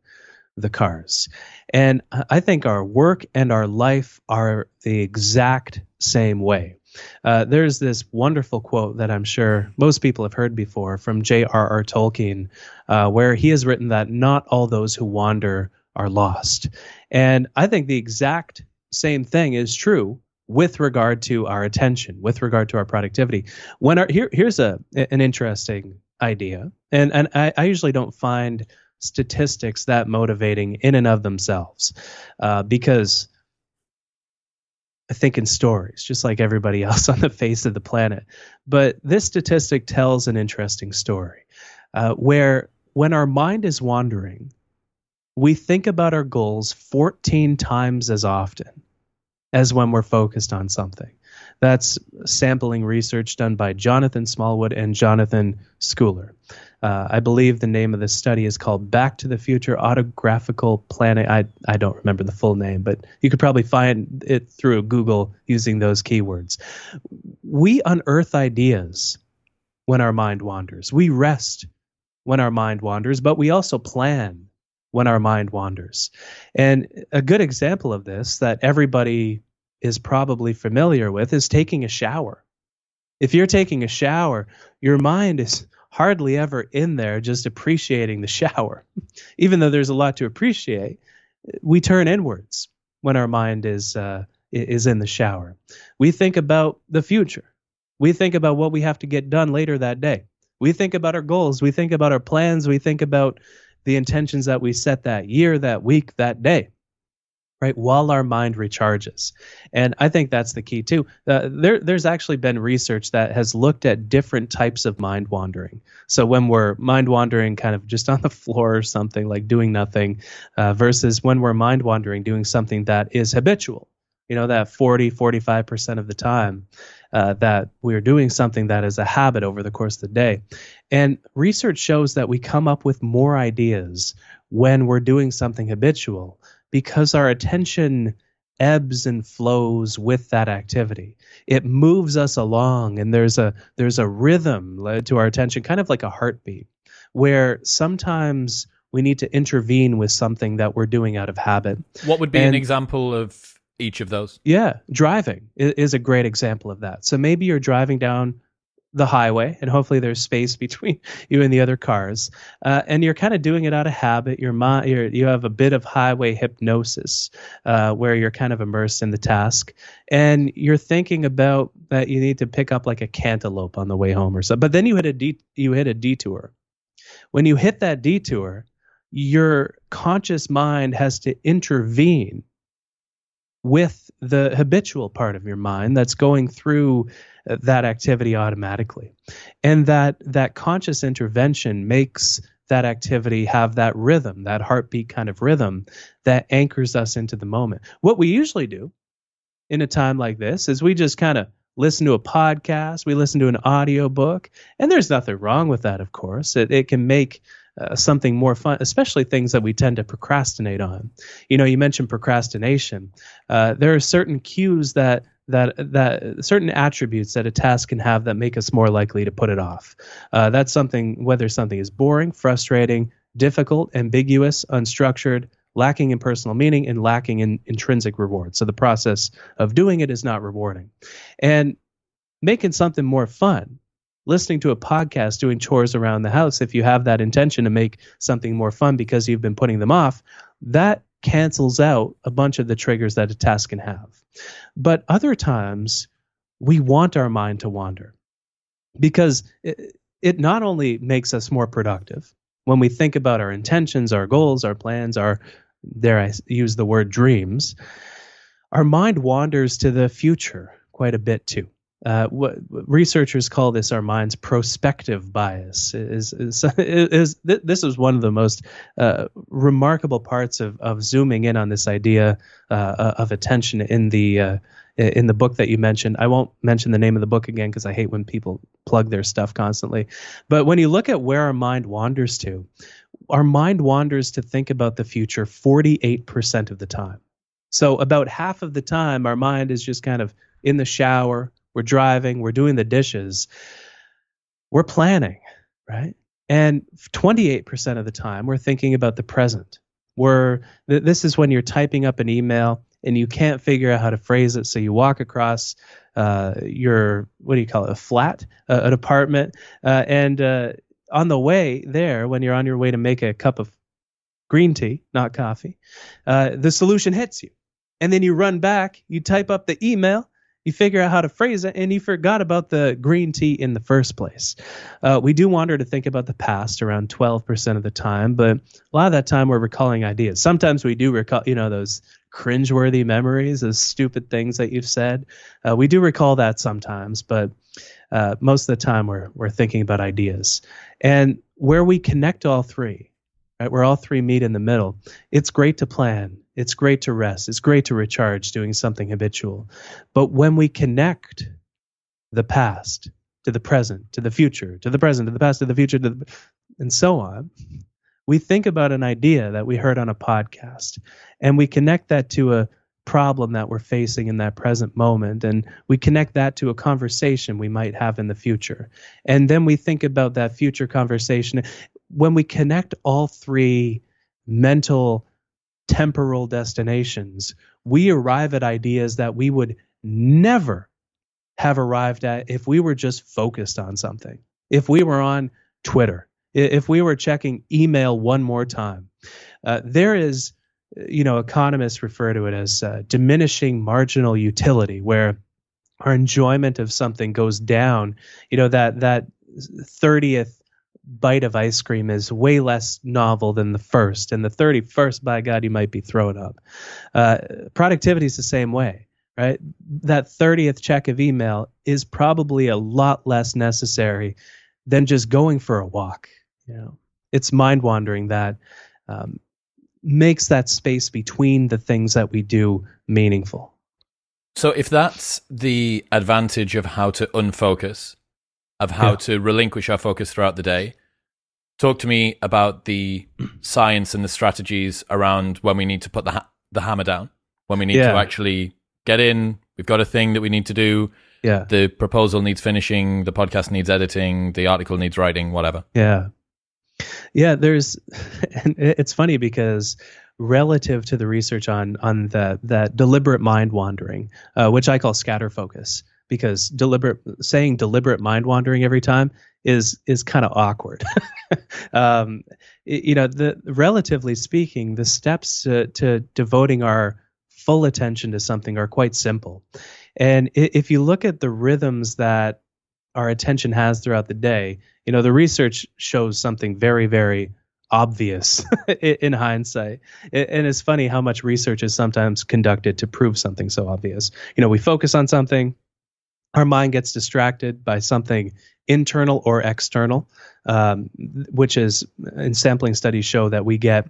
the cars. And I think our work and our life are the exact same way. Uh, there's this wonderful quote that I'm sure most people have heard before from J.R.R. Tolkien, uh, where he has written that not all those who wander are lost. And I think the exact same thing is true with regard to our attention, with regard to our productivity. When our, here, here's a an interesting idea, and and I, I usually don't find statistics that motivating in and of themselves, uh, because I think in stories, just like everybody <laughs> else on the face of the planet. But this statistic tells an interesting story, uh, where when our mind is wandering, we think about our goals 14 times as often as when we're focused on something. That's sampling research done by Jonathan Smallwood and Jonathan Schooler. Uh, I believe the name of this study is called Back to the Future Autobiographical Planning. I, I don't remember the full name, but you could probably find it through Google using those keywords. We unearth ideas when our mind wanders. We rest when our mind wanders, but we also plan when our mind wanders. And a good example of this that everybody is probably familiar with is taking a shower. If you're taking a shower, your mind is hardly ever in there just appreciating the shower. <laughs> Even though there's a lot to appreciate, we turn inwards when our mind is uh, is in the shower. We think about the future. We think about what we have to get done later that day. We think about our goals. We think about our plans. We think about the intentions that we set that year, that week, that day, right? While our mind recharges. And I think that's the key too. Uh, there, there's actually been research that has looked at different types of mind wandering. So when we're mind wandering kind of just <laughs> on the floor or something, like doing nothing, uh, versus when we're mind wandering, doing something that is habitual, you know, that 40, 45% of the time. Uh, that we're doing something that is a habit over the course of the day. And research shows that we come up with more ideas when we're doing something habitual because our attention ebbs and flows with that activity. It moves us along and there's a there's a rhythm led to our attention kind of like a heartbeat where sometimes we need to intervene with something that we're doing out of habit. What would be an example of each of those? Yeah, driving is a great example of that. So maybe you're driving down the highway, and hopefully there's space <laughs> between you and the other cars, uh, and you're kind of doing it out of habit. Your mind, you're, you have a bit of highway hypnosis, uh, where you're kind of immersed in the task, and you're thinking about that you need to pick up like a cantaloupe on the way home or so. But then you hit a de- you hit a detour. When you hit that detour, your conscious mind has to intervene with the habitual part of your mind that's going through uh, that activity automatically. And that that conscious intervention makes that activity have that rhythm that heartbeat kind of rhythm that anchors us into the moment. What we usually do in a time like this is we just kind of listen to a podcast we listen to an audio book and there's nothing wrong with that of course. It, it can make uh, something more fun especially things that we tend to procrastinate on you know you mentioned procrastination uh, there are certain cues that that that certain attributes that a task can have that make us more likely to put it off. Uh, that's something whether something is boring, frustrating, difficult, ambiguous, unstructured, lacking in personal meaning, and lacking in intrinsic reward. So the process of doing it is not rewarding, and making something more fun. Listening to a podcast, doing chores around the house, if you have that intention to make something more fun because you've been putting them off, that cancels out a bunch of the triggers that a task can have. But other times, we want our mind to wander because it, it not only makes us more productive when we think about our intentions, our goals, our plans, our, dare I use the word dreams, our mind wanders to the future quite a bit too. Uh, what researchers call this our mind's prospective bias is, is, <laughs> is, is this is one of the most uh, remarkable parts of, of zooming in on this idea uh, of attention in the uh, in the book that you mentioned. I won't mention the name of the book again because I hate when people plug their stuff constantly. But when you look at where our mind wanders to, our mind wanders to think about the future 48% of the time. So about half of the time, our mind is just kind of in the shower we're driving, we're doing the dishes, we're planning, right? And 28% of the time, we're thinking about the present. We're, th- this is when you're typing up an email and you can't figure out how to phrase it. So you walk across uh, your, what do you call it, a flat, uh, an apartment. Uh, and uh, on the way there, when you're on your way to make a cup of green tea, not coffee, uh, the solution hits you. And then you run back, you type up the email, you figure out how to phrase it, and you forgot about the green tea in the first place. Uh, we do wander to think about the past around 12% of the time, but a lot of that time we're recalling ideas. Sometimes we do recall, you know, those cringeworthy memories, those stupid things that you've said. Uh, we do recall that sometimes, but uh, most of the time we're we're thinking about ideas, and where we connect all three, right, where all three meet in the middle. It's great to plan it's great to rest. It's great to recharge doing something habitual. But when we connect the past to the present, to the future, to the present, to the past, to the future, to the, and so on, we think about an idea that we heard on a podcast and we connect that to a problem that we're facing in that present moment and we connect that to a conversation we might have in the future and then we think about that future conversation when we connect all three mental temporal destinations, we arrive at ideas that we would never have arrived at if we were just focused on something. If we were on Twitter, if we were checking email one more time, uh, there is, you know, economists refer to it as uh, diminishing marginal utility, where our enjoyment of something goes down. You know that that 30th bite of ice cream is way less novel than the first. And the 31st, by God, you might be throwing up. Uh, productivity is the same way, right? That 30th check of email is probably a lot less necessary than just going for a walk. You know, it's mind wandering that um, makes that space between the things that we do meaningful. So, if that's the advantage of how to unfocus, of how yeah. to relinquish our focus throughout the day. Talk to me about the <clears throat> science and the strategies around when we need to put the ha- the hammer down, when we need yeah. to actually get in. We've got a thing that we need to do. Yeah. The proposal needs finishing. The podcast needs editing. The article needs writing. Whatever. Yeah. Yeah. There's, <laughs> and it's funny because relative to the research on on the that deliberate mind wandering, uh, which I call scatter focus because deliberate saying deliberate mind wandering every time is is kind of awkward. <laughs> um, you know, the relatively speaking, the steps to, to devoting our full attention to something are quite simple. And if you look at the rhythms that our attention has throughout the day, you know, the research shows something very, very obvious <laughs> in hindsight. And it's funny how much research is sometimes conducted to prove something so obvious. You know, we focus on something, our mind gets distracted by something internal or external, um, which is in sampling studies show that we get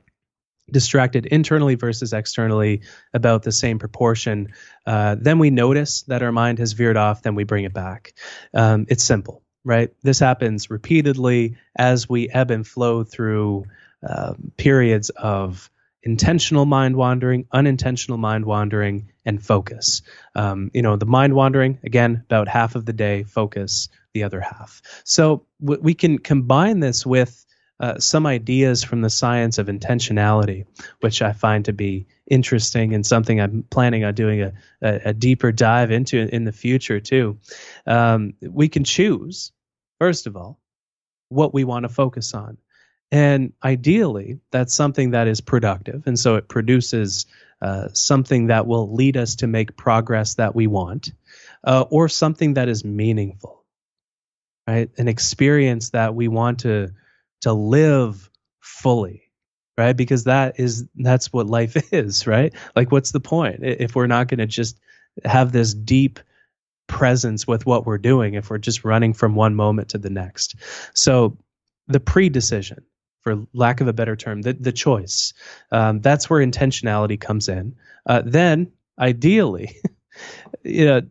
distracted internally versus externally about the same proportion. Uh, then we notice that our mind has veered off, then we bring it back. Um, it's simple, right? This happens repeatedly as we ebb and flow through uh, periods of intentional mind wandering, unintentional mind wandering, and focus. Um, you know, the mind wandering, again, about half of the day, focus the other half. So w- we can combine this with uh, some ideas from the science of intentionality, which I find to be interesting and something I'm planning on doing a, a, a deeper dive into in the future, too. Um, we can choose, first of all, what we want to focus on. And ideally, that's something that is productive. And so it produces uh, something that will lead us to make progress that we want, uh, or something that is meaningful, right? An experience that we want to to live fully, right? Because that is that's what life <laughs> is, right? Like, what's the point if we're not going to just have this deep presence with what we're doing if we're just running from one moment to the next? So the pre-decision for lack of a better term, the, the choice. Um, that's where intentionality comes in. Uh, then, ideally, <laughs> you know,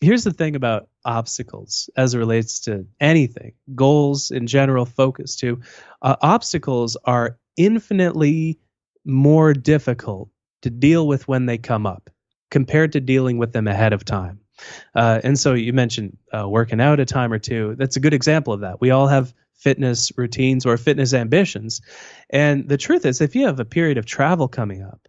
here's the thing about obstacles as it relates to anything, goals in general, focus too. Uh, obstacles are infinitely more difficult to deal with when they come up compared to dealing with them ahead of time. Uh, and so you mentioned uh, working out a time or two. That's a good example of that. We all have fitness routines or fitness ambitions. And the truth is, if you have a period of travel coming up,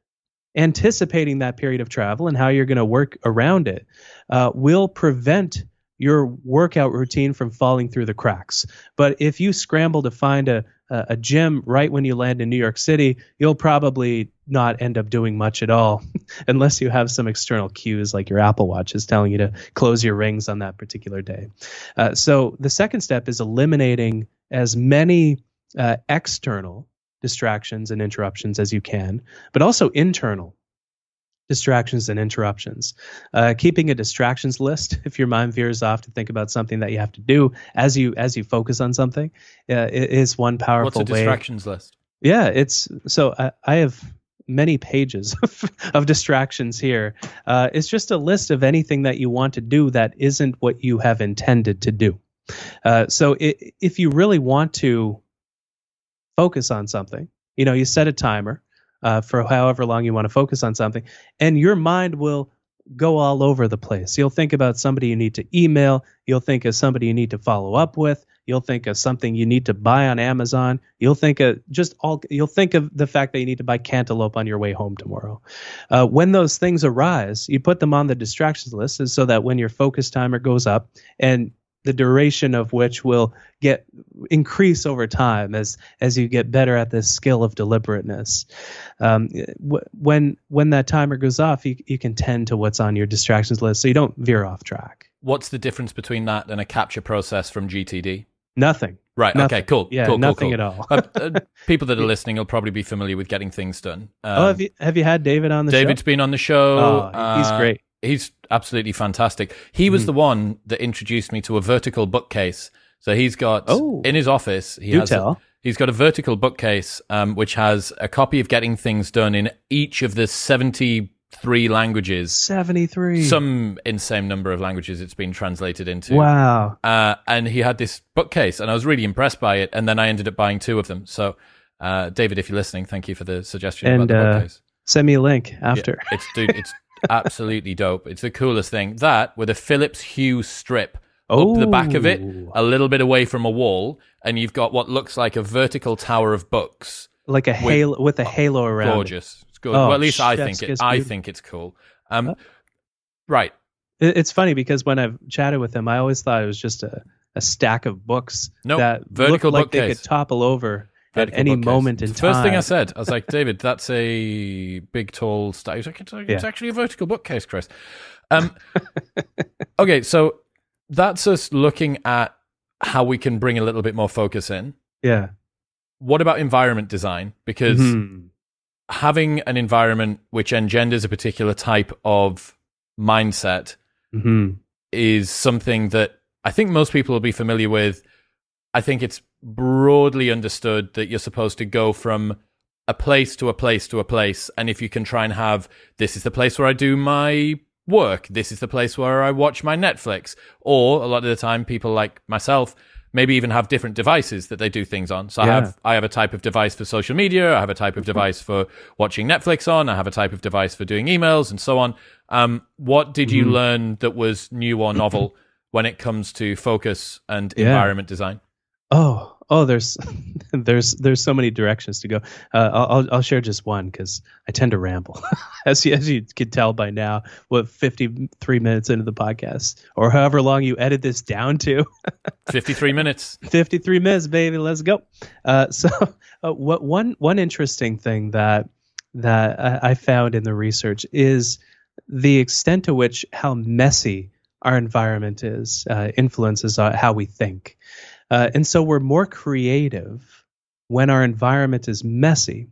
anticipating that period of travel and how you're going to work around it uh, will prevent your workout routine from falling through the cracks. But if you scramble to find a, a gym right when you land in New York City, you'll probably not end up doing much at all <laughs> unless you have some external cues like your Apple Watch is telling you to close your rings on that particular day. Uh, so the second step is eliminating as many uh, external distractions and interruptions as you can, but also internal distractions and interruptions. Uh, keeping a distractions list <laughs> if your mind veers off to think about something that you have to do as you as you focus on something uh, is one powerful What's a distractions way. list? Yeah, it's so I, I have many pages <laughs> of, of distractions here. Uh, it's just a list of anything that you want to do that isn't what you have intended to do. Uh, so it, if you really want to focus on something, you know, you set a timer uh, for however long you want to focus on something, and your mind will go all over the place. You'll think about somebody you need to email. You'll think of somebody you need to follow up with. You'll think of something you need to buy on Amazon. You'll think of just all. You'll think of the fact that you need to buy cantaloupe on your way home tomorrow. Uh, when those things arise, you put them on the distractions list, so that when your focus timer goes up and the duration of which will get increase over time as as you get better at this skill of deliberateness. Um, w- when when that timer goes off, you you can tend to what's on your distractions list, so you don't veer off track. What's the difference between that and a capture process from GTD? Nothing. Right. Nothing. Okay. Cool. Yeah. cool, nothing cool, at all. uh, uh, <laughs> people that are listening will probably be familiar with getting things done. Um, oh, have you have you had David on the David's show? been on the show. Oh, he's Uh, great. He's absolutely fantastic. He was Mhm. the one that introduced me to a vertical bookcase. So he's got Oh. in his office. He Do has a- tell. he's got a vertical bookcase um, which has a copy of Getting Things Done in each of the seventy-three languages. Seventy three. Some insane number of languages it's been translated into. Wow. Uh, and he had this bookcase, and I was really impressed by it. And then I ended up buying two of them. So, uh, David, if you're listening, thank you for the suggestion And, about the uh. Send me a link after. Yeah, it's dude, it's <laughs> absolutely dope. It's the coolest thing. That with a Philips Hue strip up the back of it, Oh. a little bit away from a wall, and you've got what looks like a vertical tower of books. like a halo with a halo around. it. Gorgeous. It's good. Oh, well, at least I think it. I think it's cool. Um, Uh, right. It's funny because when I've chatted with him, I always thought it was just a, a stack of books Nope, that vertical looked like they could topple over at any bookcase. moment in It's the First thing I said, I was like, David, that's a big, tall sta- He's like, it's, it's Yeah. actually a vertical bookcase, Chris. Um, <laughs> okay, so that's us looking at how we can bring a little bit more focus in. Yeah. What about environment design? Because Mhm. having an environment which engenders a particular type of mindset Mhm. is something that I think most people will be familiar with. I think it's broadly understood that you're supposed to go from a place to a place to a place. And if you can try and have this is the place where I do my work, this is the place where I watch my Netflix, or a lot of the time, people like myself maybe even have different devices that they do things on. So I have I have a type of device for social media, I have a type of device for watching Netflix on, I have a type of device for doing emails and so on. Um, what did Mm-hmm. you learn that was new or novel <clears throat> when it comes to focus and Yeah. environment design? Oh, oh, there's, <laughs> there's, there's so many directions to go. Uh, I'll, I'll- share just one because I tend to ramble, <laughs> as you, as you can tell by now. What 53 minutes into the podcast, or however long you edit this down to, <laughs> 53 minutes. 53 minutes, baby. Let's go. Uh, so, uh, what one one interesting thing that that I, I found in the research is the extent to which how messy our environment is uh, influences uh, how we think, uh, and so we're more creative when our environment is messy.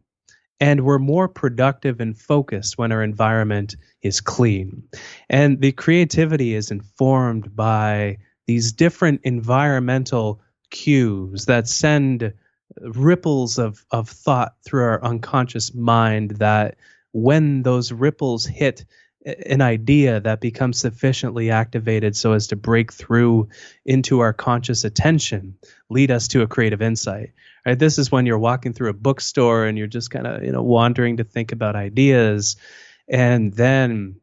And we're more productive and focused when our environment is clean. And the creativity is informed by these different environmental cues that send ripples of, of thought through our unconscious mind that when those ripples hit an idea that becomes sufficiently activated so as to break through into our conscious attention lead us to a creative insight right? This is when you're walking through a bookstore and you're just kind of you know wandering to think about ideas and then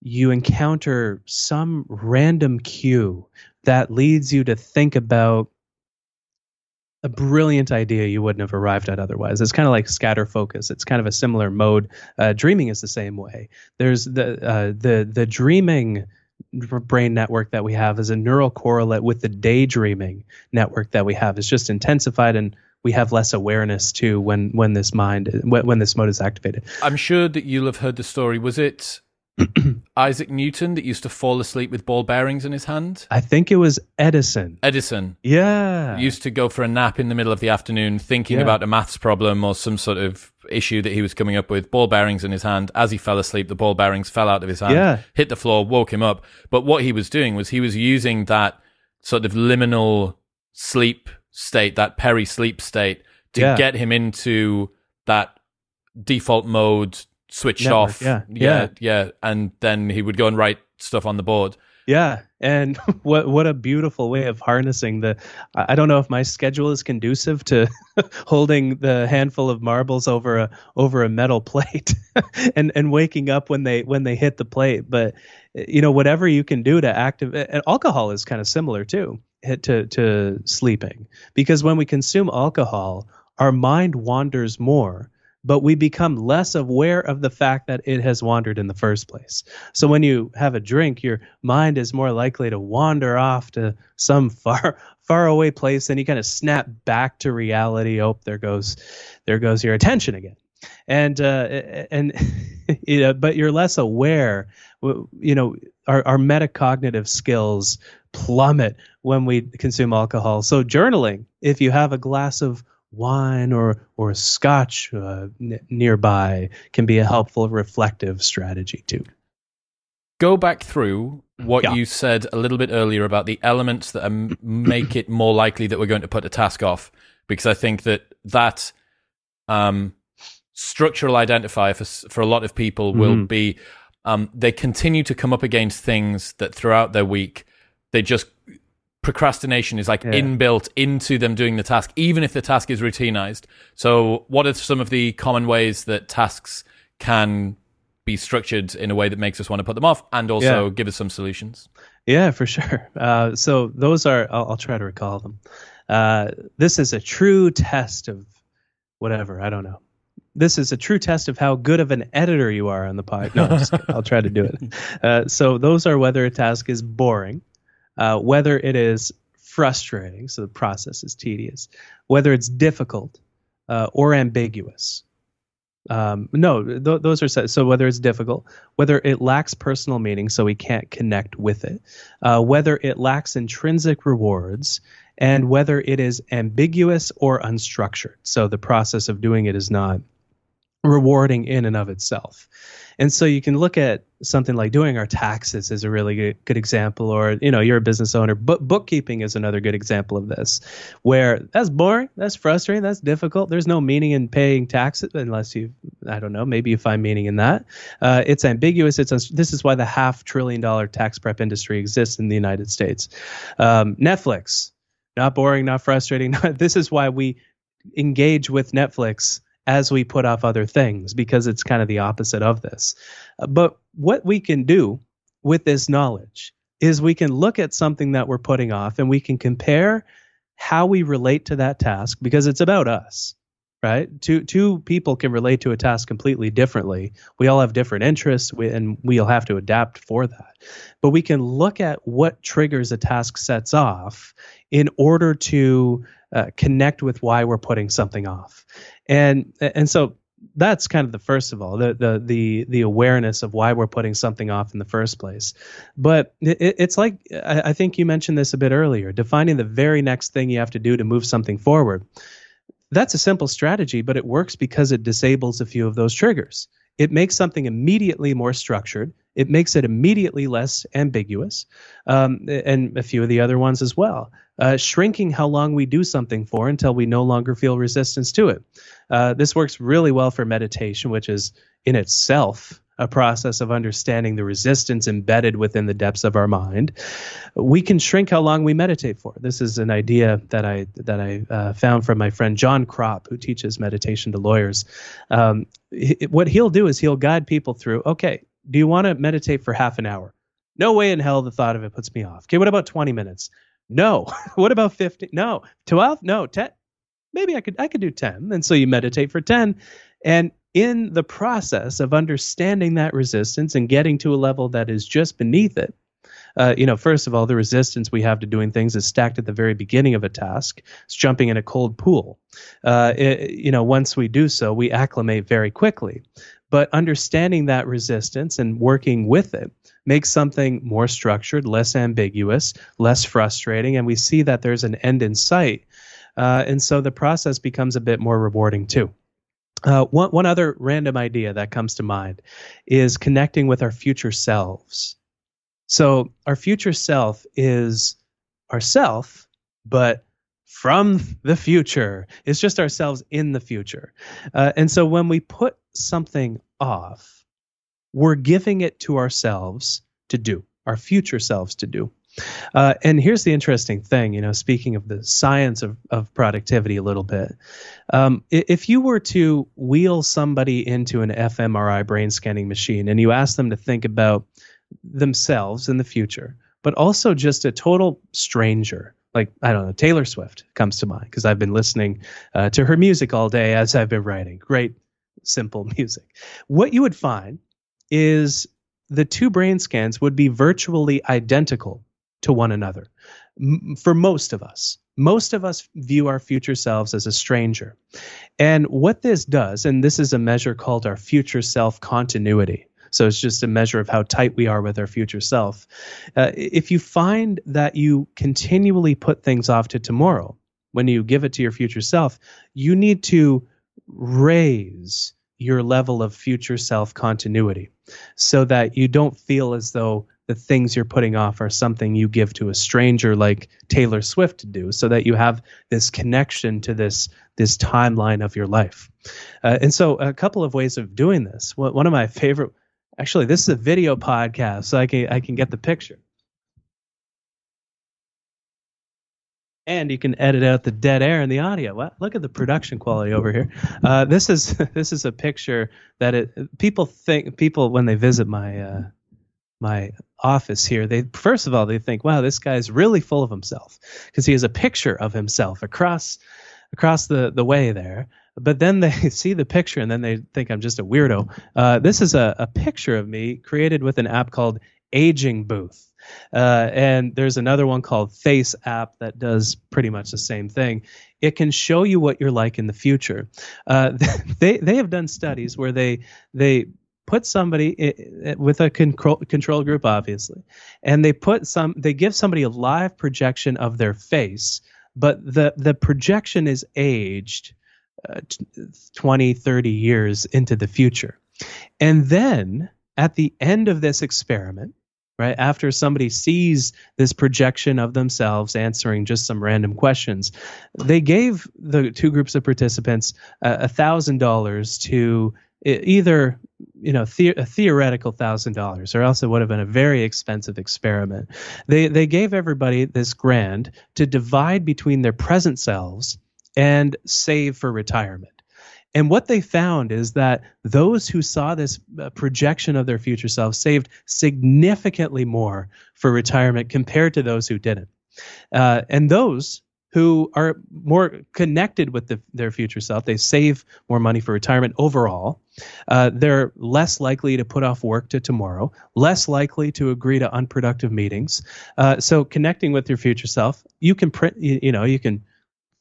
you encounter some random cue that leads you to think about a brilliant idea you wouldn't have arrived at otherwise. It's kind of like scatter focus. It's kind of a similar mode. Uh, dreaming is the same way. There's the uh, the the dreaming brain network that we have is a neural correlate with the daydreaming network that we have. It's just intensified and we have less awareness too when when this mind when, when this mode is activated. I'm sure that you'll have heard the story. Was it <clears throat> Isaac Newton that used to fall asleep with ball bearings in his hand? I think it was Edison. Edison Yeah. used to go for a nap in the middle of the afternoon thinking Yeah. about a maths problem or some sort of issue that he was coming up with. Ball bearings in his hand. As he fell asleep, the ball bearings fell out of his hand, Yeah. hit the floor, woke him up. But what he was doing was he was using that sort of liminal sleep state, that peri sleep state, to Yeah. get him into that default mode switched Network, off. yeah, yeah, yeah. And then he would go and write stuff on the board. Yeah, and <laughs> what what a beautiful way of harnessing the. I don't know if my schedule is conducive to <laughs> holding the handful of marbles over a over a metal <laughs> plate, and and waking up when they when they hit the plate. But you know whatever you can do to activate. And alcohol is kind of similar too hit to to sleeping because when we consume alcohol, our mind wanders more. But we become less aware of the fact that it has wandered in the first place. So when you have a drink, your mind is more likely to wander off to some <laughs> far far away place, and you kind of snap back to reality. Oh, there goes there goes your attention again. And uh, and <laughs> you know, but you're less aware. You know, our our metacognitive skills plummet when we consume alcohol. So journaling, if you have a glass of wine or or scotch uh, n- nearby, can be a helpful reflective strategy too. go back through what Yeah. you said a little bit earlier about the elements that make it more likely that we're going to put a task off because i think that that um, structural identifier for for a lot of people will Mhm. be um, they continue to come up against things that throughout their week they just procrastination is like Yeah. inbuilt into them doing the task even if the task is routinized so what are some of the common ways that tasks can be structured in a way that makes us want to put them off and also Yeah. give us some solutions. Yeah, for sure. Uh, so those are, I'll, I'll try to recall them. Uh, this is a true test of whatever, I don't know. This is a true test of how good of an editor you are on the pod. No, I'm just kidding. I'll try to do it. <laughs> Uh, so those are whether a task is boring, uh, whether it is frustrating, so the process is tedious, whether it's difficult uh, or ambiguous. Um, no, th- those are. So whether it's difficult, whether it lacks personal meaning, so we can't connect with it, uh, whether it lacks intrinsic rewards, and whether it is ambiguous or unstructured. So the process of doing it is not rewarding in and of itself. And so you can look at something like doing our taxes is a really good, good example, or you know you're a business owner. But bookkeeping is another good example of this, where that's boring, that's frustrating, that's difficult. There's no meaning in paying taxes unless you, I don't know, maybe you find meaning in that. Uh, it's ambiguous. It's this is why the half trillion dollar tax prep industry exists in the United States. Um, Netflix. not boring, not frustrating. <laughs> this is why we engage with Netflix as we put off other things because it's kind of the opposite of this. Uh, but what we can do with this knowledge is we can look at something that we're putting off and we can compare how we relate to that task because it's about us right? Two two people can relate to a task completely differently. We all have different interests we, and we'll have to adapt for that. But we can look at what triggers a task sets off in order to uh, connect with why we're putting something off. And and so that's kind of the first of all the the the the awareness of why we're putting something off in the first place. But it, it's like I, I think you mentioned this a bit earlier defining the very next thing you have to do to move something forward that's a simple strategy but it works because it disables a few of those triggers it makes something immediately more structured it makes it immediately less ambiguous, um, and a few of the other ones as well. Uh, shrinking how long we do something for until we no longer feel resistance to it. Uh, this works really well for meditation, which is in itself a process of understanding the resistance embedded within the depths of our mind. We can shrink how long we meditate for. This is an idea that I that I uh, found from my friend Jon Krop, who teaches meditation to lawyers. Um, what he'll do is he'll guide people through. Okay, do you want to meditate for half an hour? No way in hell the thought of it puts me off. Okay, what about 20 minutes? No. <laughs> what about 50? No. 12? No. 10? Maybe I could I could do 10. And so you meditate for 10 and in the process of understanding that resistance and getting to a level that is just beneath it, uh, you know, first of all, the resistance we have to doing things is stacked at the very beginning of a task. It's jumping in a cold pool. Uh, it, you know, once we do so, we acclimate very quickly. But understanding that resistance and working with it makes something more structured, less ambiguous, less frustrating, and we see that there's an end in sight. Uh, and so the process becomes a bit more rewarding too. Uh, one, one other random idea that comes to mind is connecting with our future selves. So, our future self is ourself, but from the future. It's just ourselves in the future. Uh, and so when we put something off, we're giving it to ourselves to do, our future selves to do. Uh, and here's the interesting thing, you know, speaking of the science of, of productivity a little bit. Um, if you were to wheel somebody into an fMRI brain scanning machine and you ask them to think about themselves in the future, but also just a total stranger, like I don't know, Taylor Swift comes to mind because I've been listening uh, to her music all day as I've been writing. Great, simple <laughs> music. What you would find is the two brain scans would be virtually identical to one another. M- for most of us, most of us view our future selves as a stranger. And what this does, and this is a measure called our future self continuity. So it's just a measure of how tight we are with our future self. Uh, if you find that you continually put things off to tomorrow when you give it to your future self, you need to raise your level of future self continuity so that you don't feel as though the things you're putting off are something you give to a stranger like Taylor Swift to do so that you have this connection to this this timeline of your life. Uh, and so a couple of ways of doing this. One of my favorite Actually, this is a video podcast, so I can I can get the picture. And you can edit out the dead air in the audio. What? Look at the production quality over here. Uh, this is <laughs> this is a picture that it people think people when they visit my uh, my office here, they first of all they think, wow, this guy's really full of himself because he has a picture of himself across across the the way there but then they <laughs> see the picture and then they think I'm just a weirdo. Uh, this is a, a, picture of me created with an app called Aging Booth. Uh, and there's another one called Face app that does pretty much the same thing. It can show you what you're like in the future. Uh, <laughs> they they have done studies where they they put somebody with a control control group, obviously, and they put some they give somebody a live projection of their face, but the the projection is aged uh, 20, 30 years into the future. And then at the end of this experiment, right, after somebody sees this projection of themselves answering just some random questions, they gave the two groups of participants a $1,000 to either you know the- a theoretical thousand dollars or else it would have been a very expensive experiment they they gave everybody this grand to divide between their present selves and save for retirement and what they found is that those who saw this uh, projection of their future self saved significantly more for retirement compared to those who didn't uh, and those who are more connected with the, their future self. They save more money for retirement overall. Uh, they're less likely to put off work to tomorrow, less likely to agree to unproductive meetings. Uh, so connecting with your future self, you can print, you, you know, you can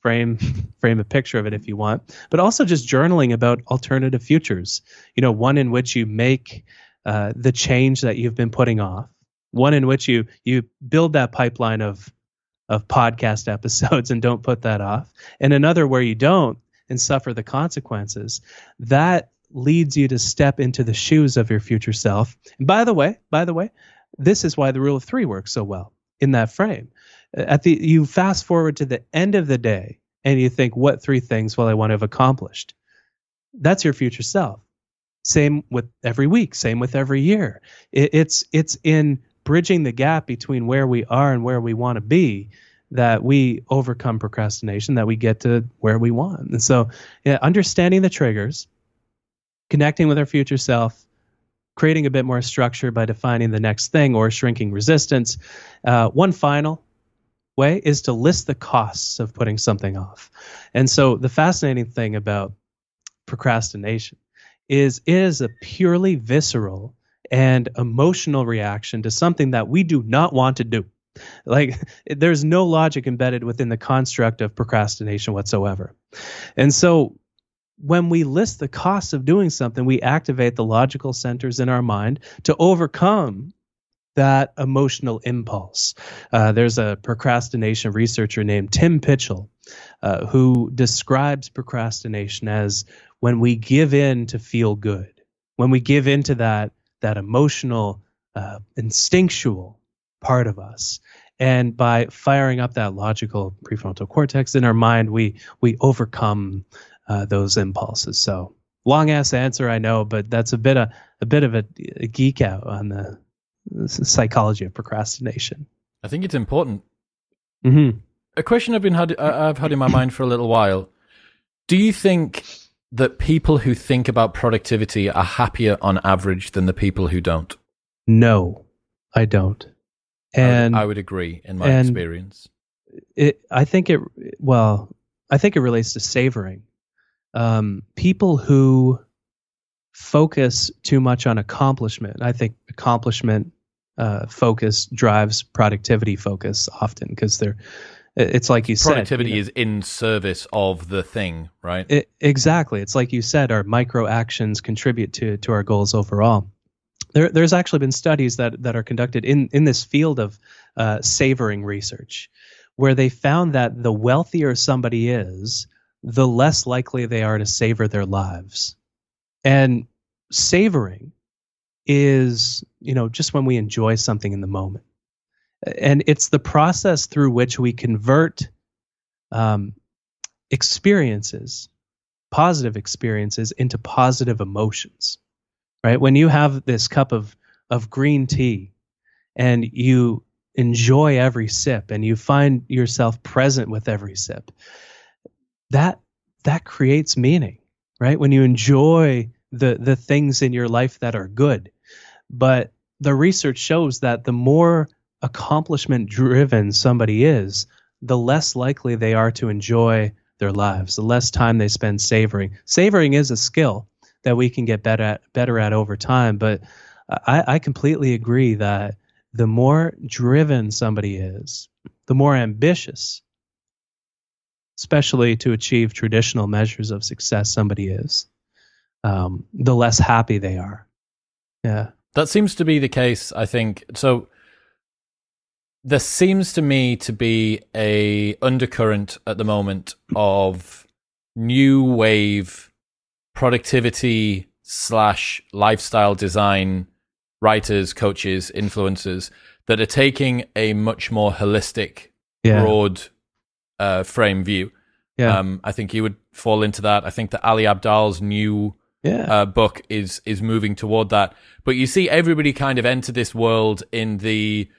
frame <laughs> frame a picture of it if you want, but also just journaling about alternative futures. You know, one in which you make uh, the change that you've been putting off, one in which you you build that pipeline of of podcast <laughs> episodes and don't put that off, and another where you don't and suffer the consequences, that leads you to step into the shoes of your future self. And by the way, by the way, this is why the rule of three works so well in that frame. At the you fast forward to the end of the day and you think, what three things will I want to have accomplished? That's your future self. Same with every week, same with every year. It, it's it's in bridging the gap between where we are and where we want to be that we overcome procrastination that we get to where we want and so yeah, understanding the triggers connecting with our future self creating a bit more structure by defining the next thing or shrinking resistance uh, one final way is to list the costs of putting something off and so the fascinating thing about procrastination is it is a purely visceral and emotional reaction to something that we do not want to do. Like there's no logic embedded within the construct of procrastination whatsoever. And so when we list the costs of doing something, we activate the logical centers in our mind to overcome that emotional impulse. Uh, there's a procrastination researcher named Tim Pychyl uh, who describes procrastination as when we give in to feel good, when we give in to that that emotional, uh, instinctual part of us. And by firing up that logical prefrontal cortex in our mind, we we overcome uh, those impulses. So long ass answer, I know, but that's a bit of a bit of a, a geek out on the, the psychology of procrastination. I think it's important. Mm-hmm. A question I've been had I've had in my mind for a little while. Do you think that people who think about productivity are happier on average than the people who don't? No, I don't. And I would, I would agree in my experience. It, I think it, well, I think it relates to savoring. Um, people who focus too much on accomplishment, I think accomplishment uh, focus drives productivity focus often because they're it's like you productivity said productivity you know, is in service of the thing right? It, exactly. It's like you said our micro actions contribute to to our goals overall. There, there's actually been studies that that are conducted in in this field of uh, savoring research where they found that the wealthier somebody is the less likely they are to savor their lives and savoring is you know just when we enjoy something in the moment and it's the process through which we convert um, experiences, positive experiences, into positive emotions. Right? When you have this cup of of green tea, and you enjoy every sip, and you find yourself present with every sip, that that creates meaning. Right? When you enjoy the the things in your life that are good, but the research shows that the more accomplishment driven somebody is, the less likely they are to enjoy their lives, the less time they spend savoring. Savoring is a skill that we can get better at, better at over time, but I, I completely agree that the more driven somebody is, the more ambitious, especially to achieve traditional measures of success somebody is, um, the less happy they are. Yeah. That seems to be the case, I think. So there seems to me to be a undercurrent at the moment of new wave productivity slash lifestyle design writers, coaches, influencers that are taking a much more holistic, yeah. broad uh, frame view. Yeah. Um, I think you would fall into that. I think that Ali Abdaal's new Yeah. uh, book is is moving toward that. But you see everybody kind of enter this world in the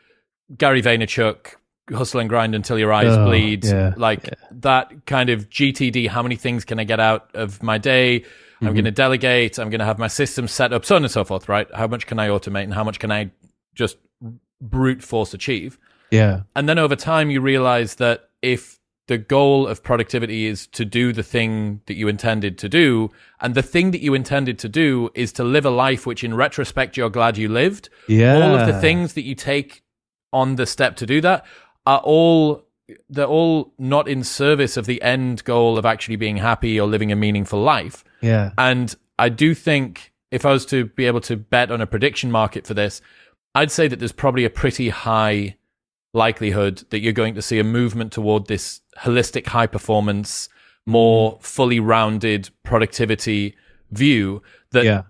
Gary Vaynerchuk hustle and grind until your eyes Oh, bleed, yeah, like that kind of GTD. How many things can I get out of my day? Mm-hmm. I'm going to delegate. I'm going to have my system set up, so on and so forth. Right? How much can I automate, and how much can I just brute force achieve? yeah. And then over time, you realize that if the goal of productivity is to do the thing that you intended to do, and the thing that you intended to do is to live a life which, in retrospect, you're glad you lived, Yeah. all of the things that you take on the step to do that are all. They're all not in service of the end goal of actually being happy or living a meaningful life. Yeah. And I do think if I was to be able to bet on a prediction market for this, I'd say that there's probably a pretty high likelihood that you're going to see a movement toward this holistic high performance, more mm-hmm. fully rounded productivity view that Yeah.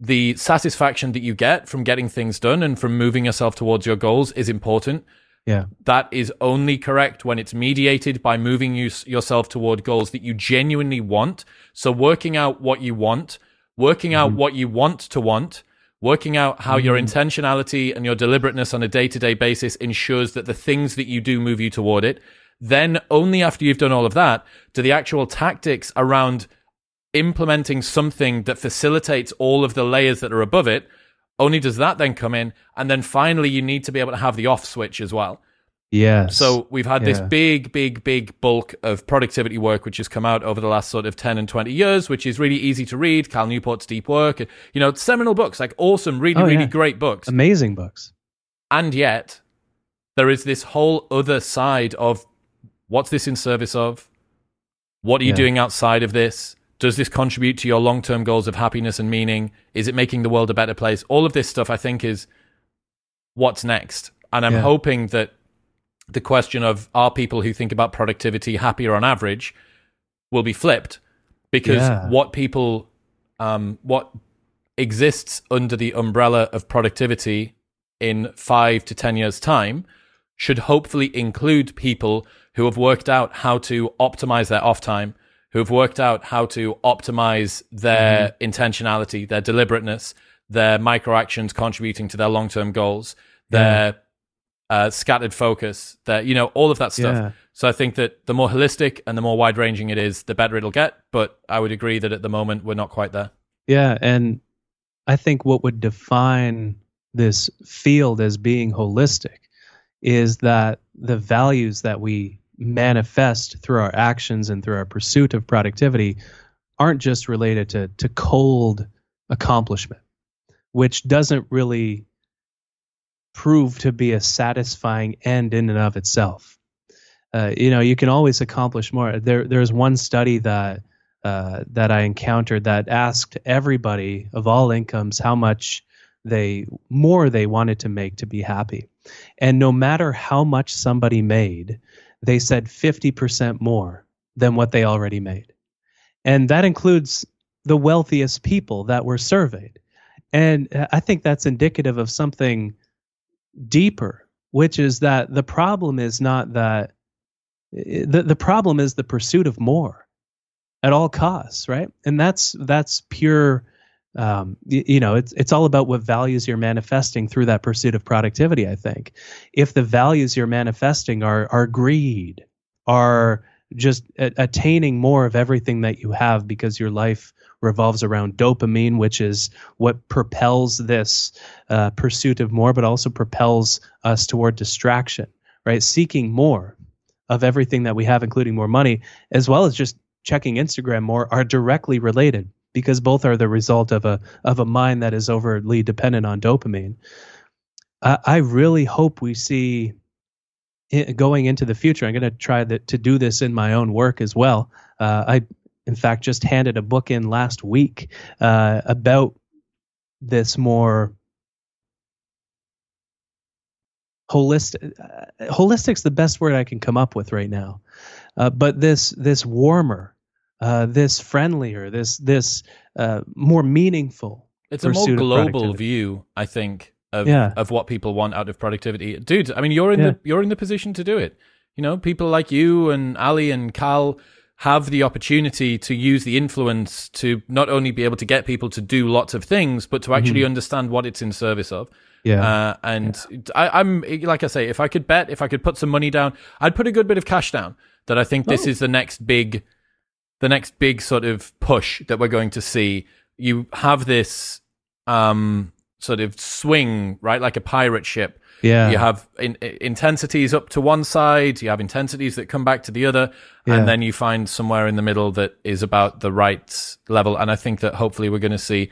the satisfaction that you get from getting things done and from moving yourself towards your goals is important. Yeah. That is only correct when it's mediated by moving you, yourself toward goals that you genuinely want. So, working out what you want, working out mm-hmm. what you want to want, working out how your mm. intentionality and your deliberateness on a day to day basis ensures that the things that you do move you toward it. Then, only after you've done all of that, do the actual tactics around implementing something that facilitates all of the layers that are above it only does that then come in. And then finally you need to be able to have the off switch as well Yes. so we've had this big big big bulk of productivity work which has come out over the last sort of 10 and 20 years which is really easy to read cal newport's deep work you know seminal books like awesome really Oh, really yeah. great books amazing books. and yet there is this whole other side of what's this in service of what are you Yeah. doing outside of this does this contribute to your long-term goals of happiness and meaning is it making the world a better place all of this stuff i think is what's next and i'm Yeah. hoping that the question of are people who think about productivity happier on average will be flipped because Yeah. what people um, what exists under the umbrella of productivity in five to ten years time should hopefully include people who have worked out how to optimize their off time who have worked out how to optimize their intentionality their deliberateness their micro actions contributing to their long-term goals their uh, scattered focus that you know all of that stuff Yeah. so i think that the more holistic and the more wide ranging it is the better it'll get but i would agree that at the moment we're not quite there Yeah, and I think what would define this field as being holistic is that the values that we manifest through our actions and through our pursuit of productivity aren't just related to to cold accomplishment, which doesn't really prove to be a satisfying end in and of itself. Uh, you know, you can always accomplish more. There, there's one study that uh, that I encountered that asked everybody of all incomes how much they more they wanted to make to be happy, and no matter how much somebody made, they said 50% more than what they already made, and that includes the wealthiest people that were surveyed, and uh, I think that's indicative of something deeper, which is that the problem is not that the the problem is the pursuit of more at all costs, right? And that's that's pure. Um, you, know, it's it's all about what values you're manifesting through that pursuit of productivity. I think if the values you're manifesting are are greed, are just attaining more of everything that you have because your life revolves around dopamine, which is what propels this uh, pursuit of more, but also propels us toward distraction, right? Seeking more of everything that we have, including more money, as well as just checking Instagram more, are directly related because both are the result of a of a mind that is overly dependent on dopamine. I, I really hope we see going into the future. I'm going to try that to do this in my own work as well. Uh, I, in fact, just handed a book in last week uh, about this more holistic. Uh, holistic's the best word I can come up with right now. Uh, but this this warmer, uh, this friendlier, this this uh, more meaningful. It's a more global view, I think, of Yeah. of what people want out of productivity. Dude, I mean, you're in Yeah. the you're in the position to do it. You know, people like you and Ali and Cal have the opportunity to use the influence to not only be able to get people to do lots of things, but to actually understand what it's in service of. Yeah. Uh, and I, I'm like I say, if I could bet, if I could put some money down, I'd put a good bit of cash down. That I think this Oh. is the next big, the next big sort of push that we're going to see. You have this um, sort of swing, right, like a pirate ship. Yeah. You have in, intensities up to one side, you have intensities that come back to the other, Yeah. and then you find somewhere in the middle that is about the right level. And I think that hopefully we're going to see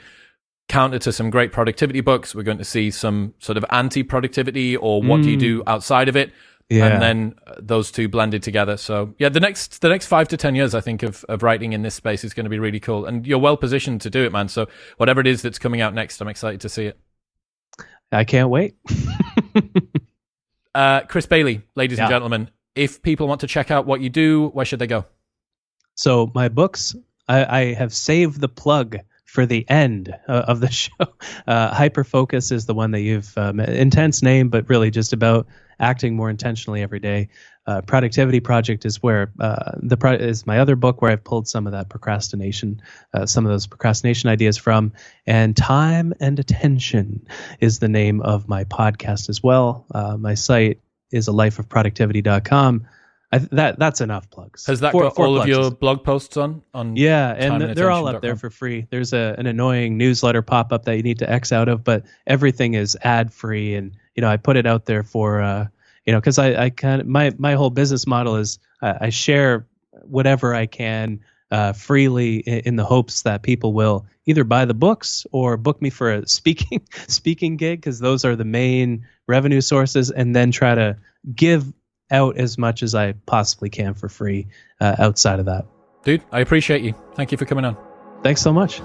counter to some great productivity books. We're going to see some sort of anti-productivity or what do you do outside of it, Mm. Yeah. and then uh, those two blended together. So yeah, the next the next five to ten years, I think of of writing in this space is going to be really cool, and you're well positioned to do it, man. So whatever it is that's coming out next, I'm excited to see it. I can't wait. Uh, Chris Bailey, ladies and gentlemen, if people want to check out what you do, where should they go? So my books, I, I have saved the plug for the end uh, of the <laughs> show. Uh, Hyperfocus is the one that you've um, intense name, but really just about acting more intentionally every day. Uh, Productivity Project is where uh, the pro- is my other book where I've pulled some of that procrastination, uh, some of those procrastination ideas from. And Time and Attention is the name of my podcast as well. Uh, my site is a lifeofproductivity.com. I, that that's enough plugs. Has that Four- got four all of your blog posts on? On yeah, and and they're all up there for free. There's a an annoying newsletter pop up that you need to X out of, but everything is ad free, and you know I put it out there for uh, you know because I I kind of my my whole business model is uh, I share whatever I can uh, freely in, in the hopes that people will either buy the books or book me for a <laughs> speaking speaking gig because those are the main revenue sources, and then try to give out as much as I possibly can for free uh, outside of that. dude, I appreciate you. Thank you for coming on. Thanks so much.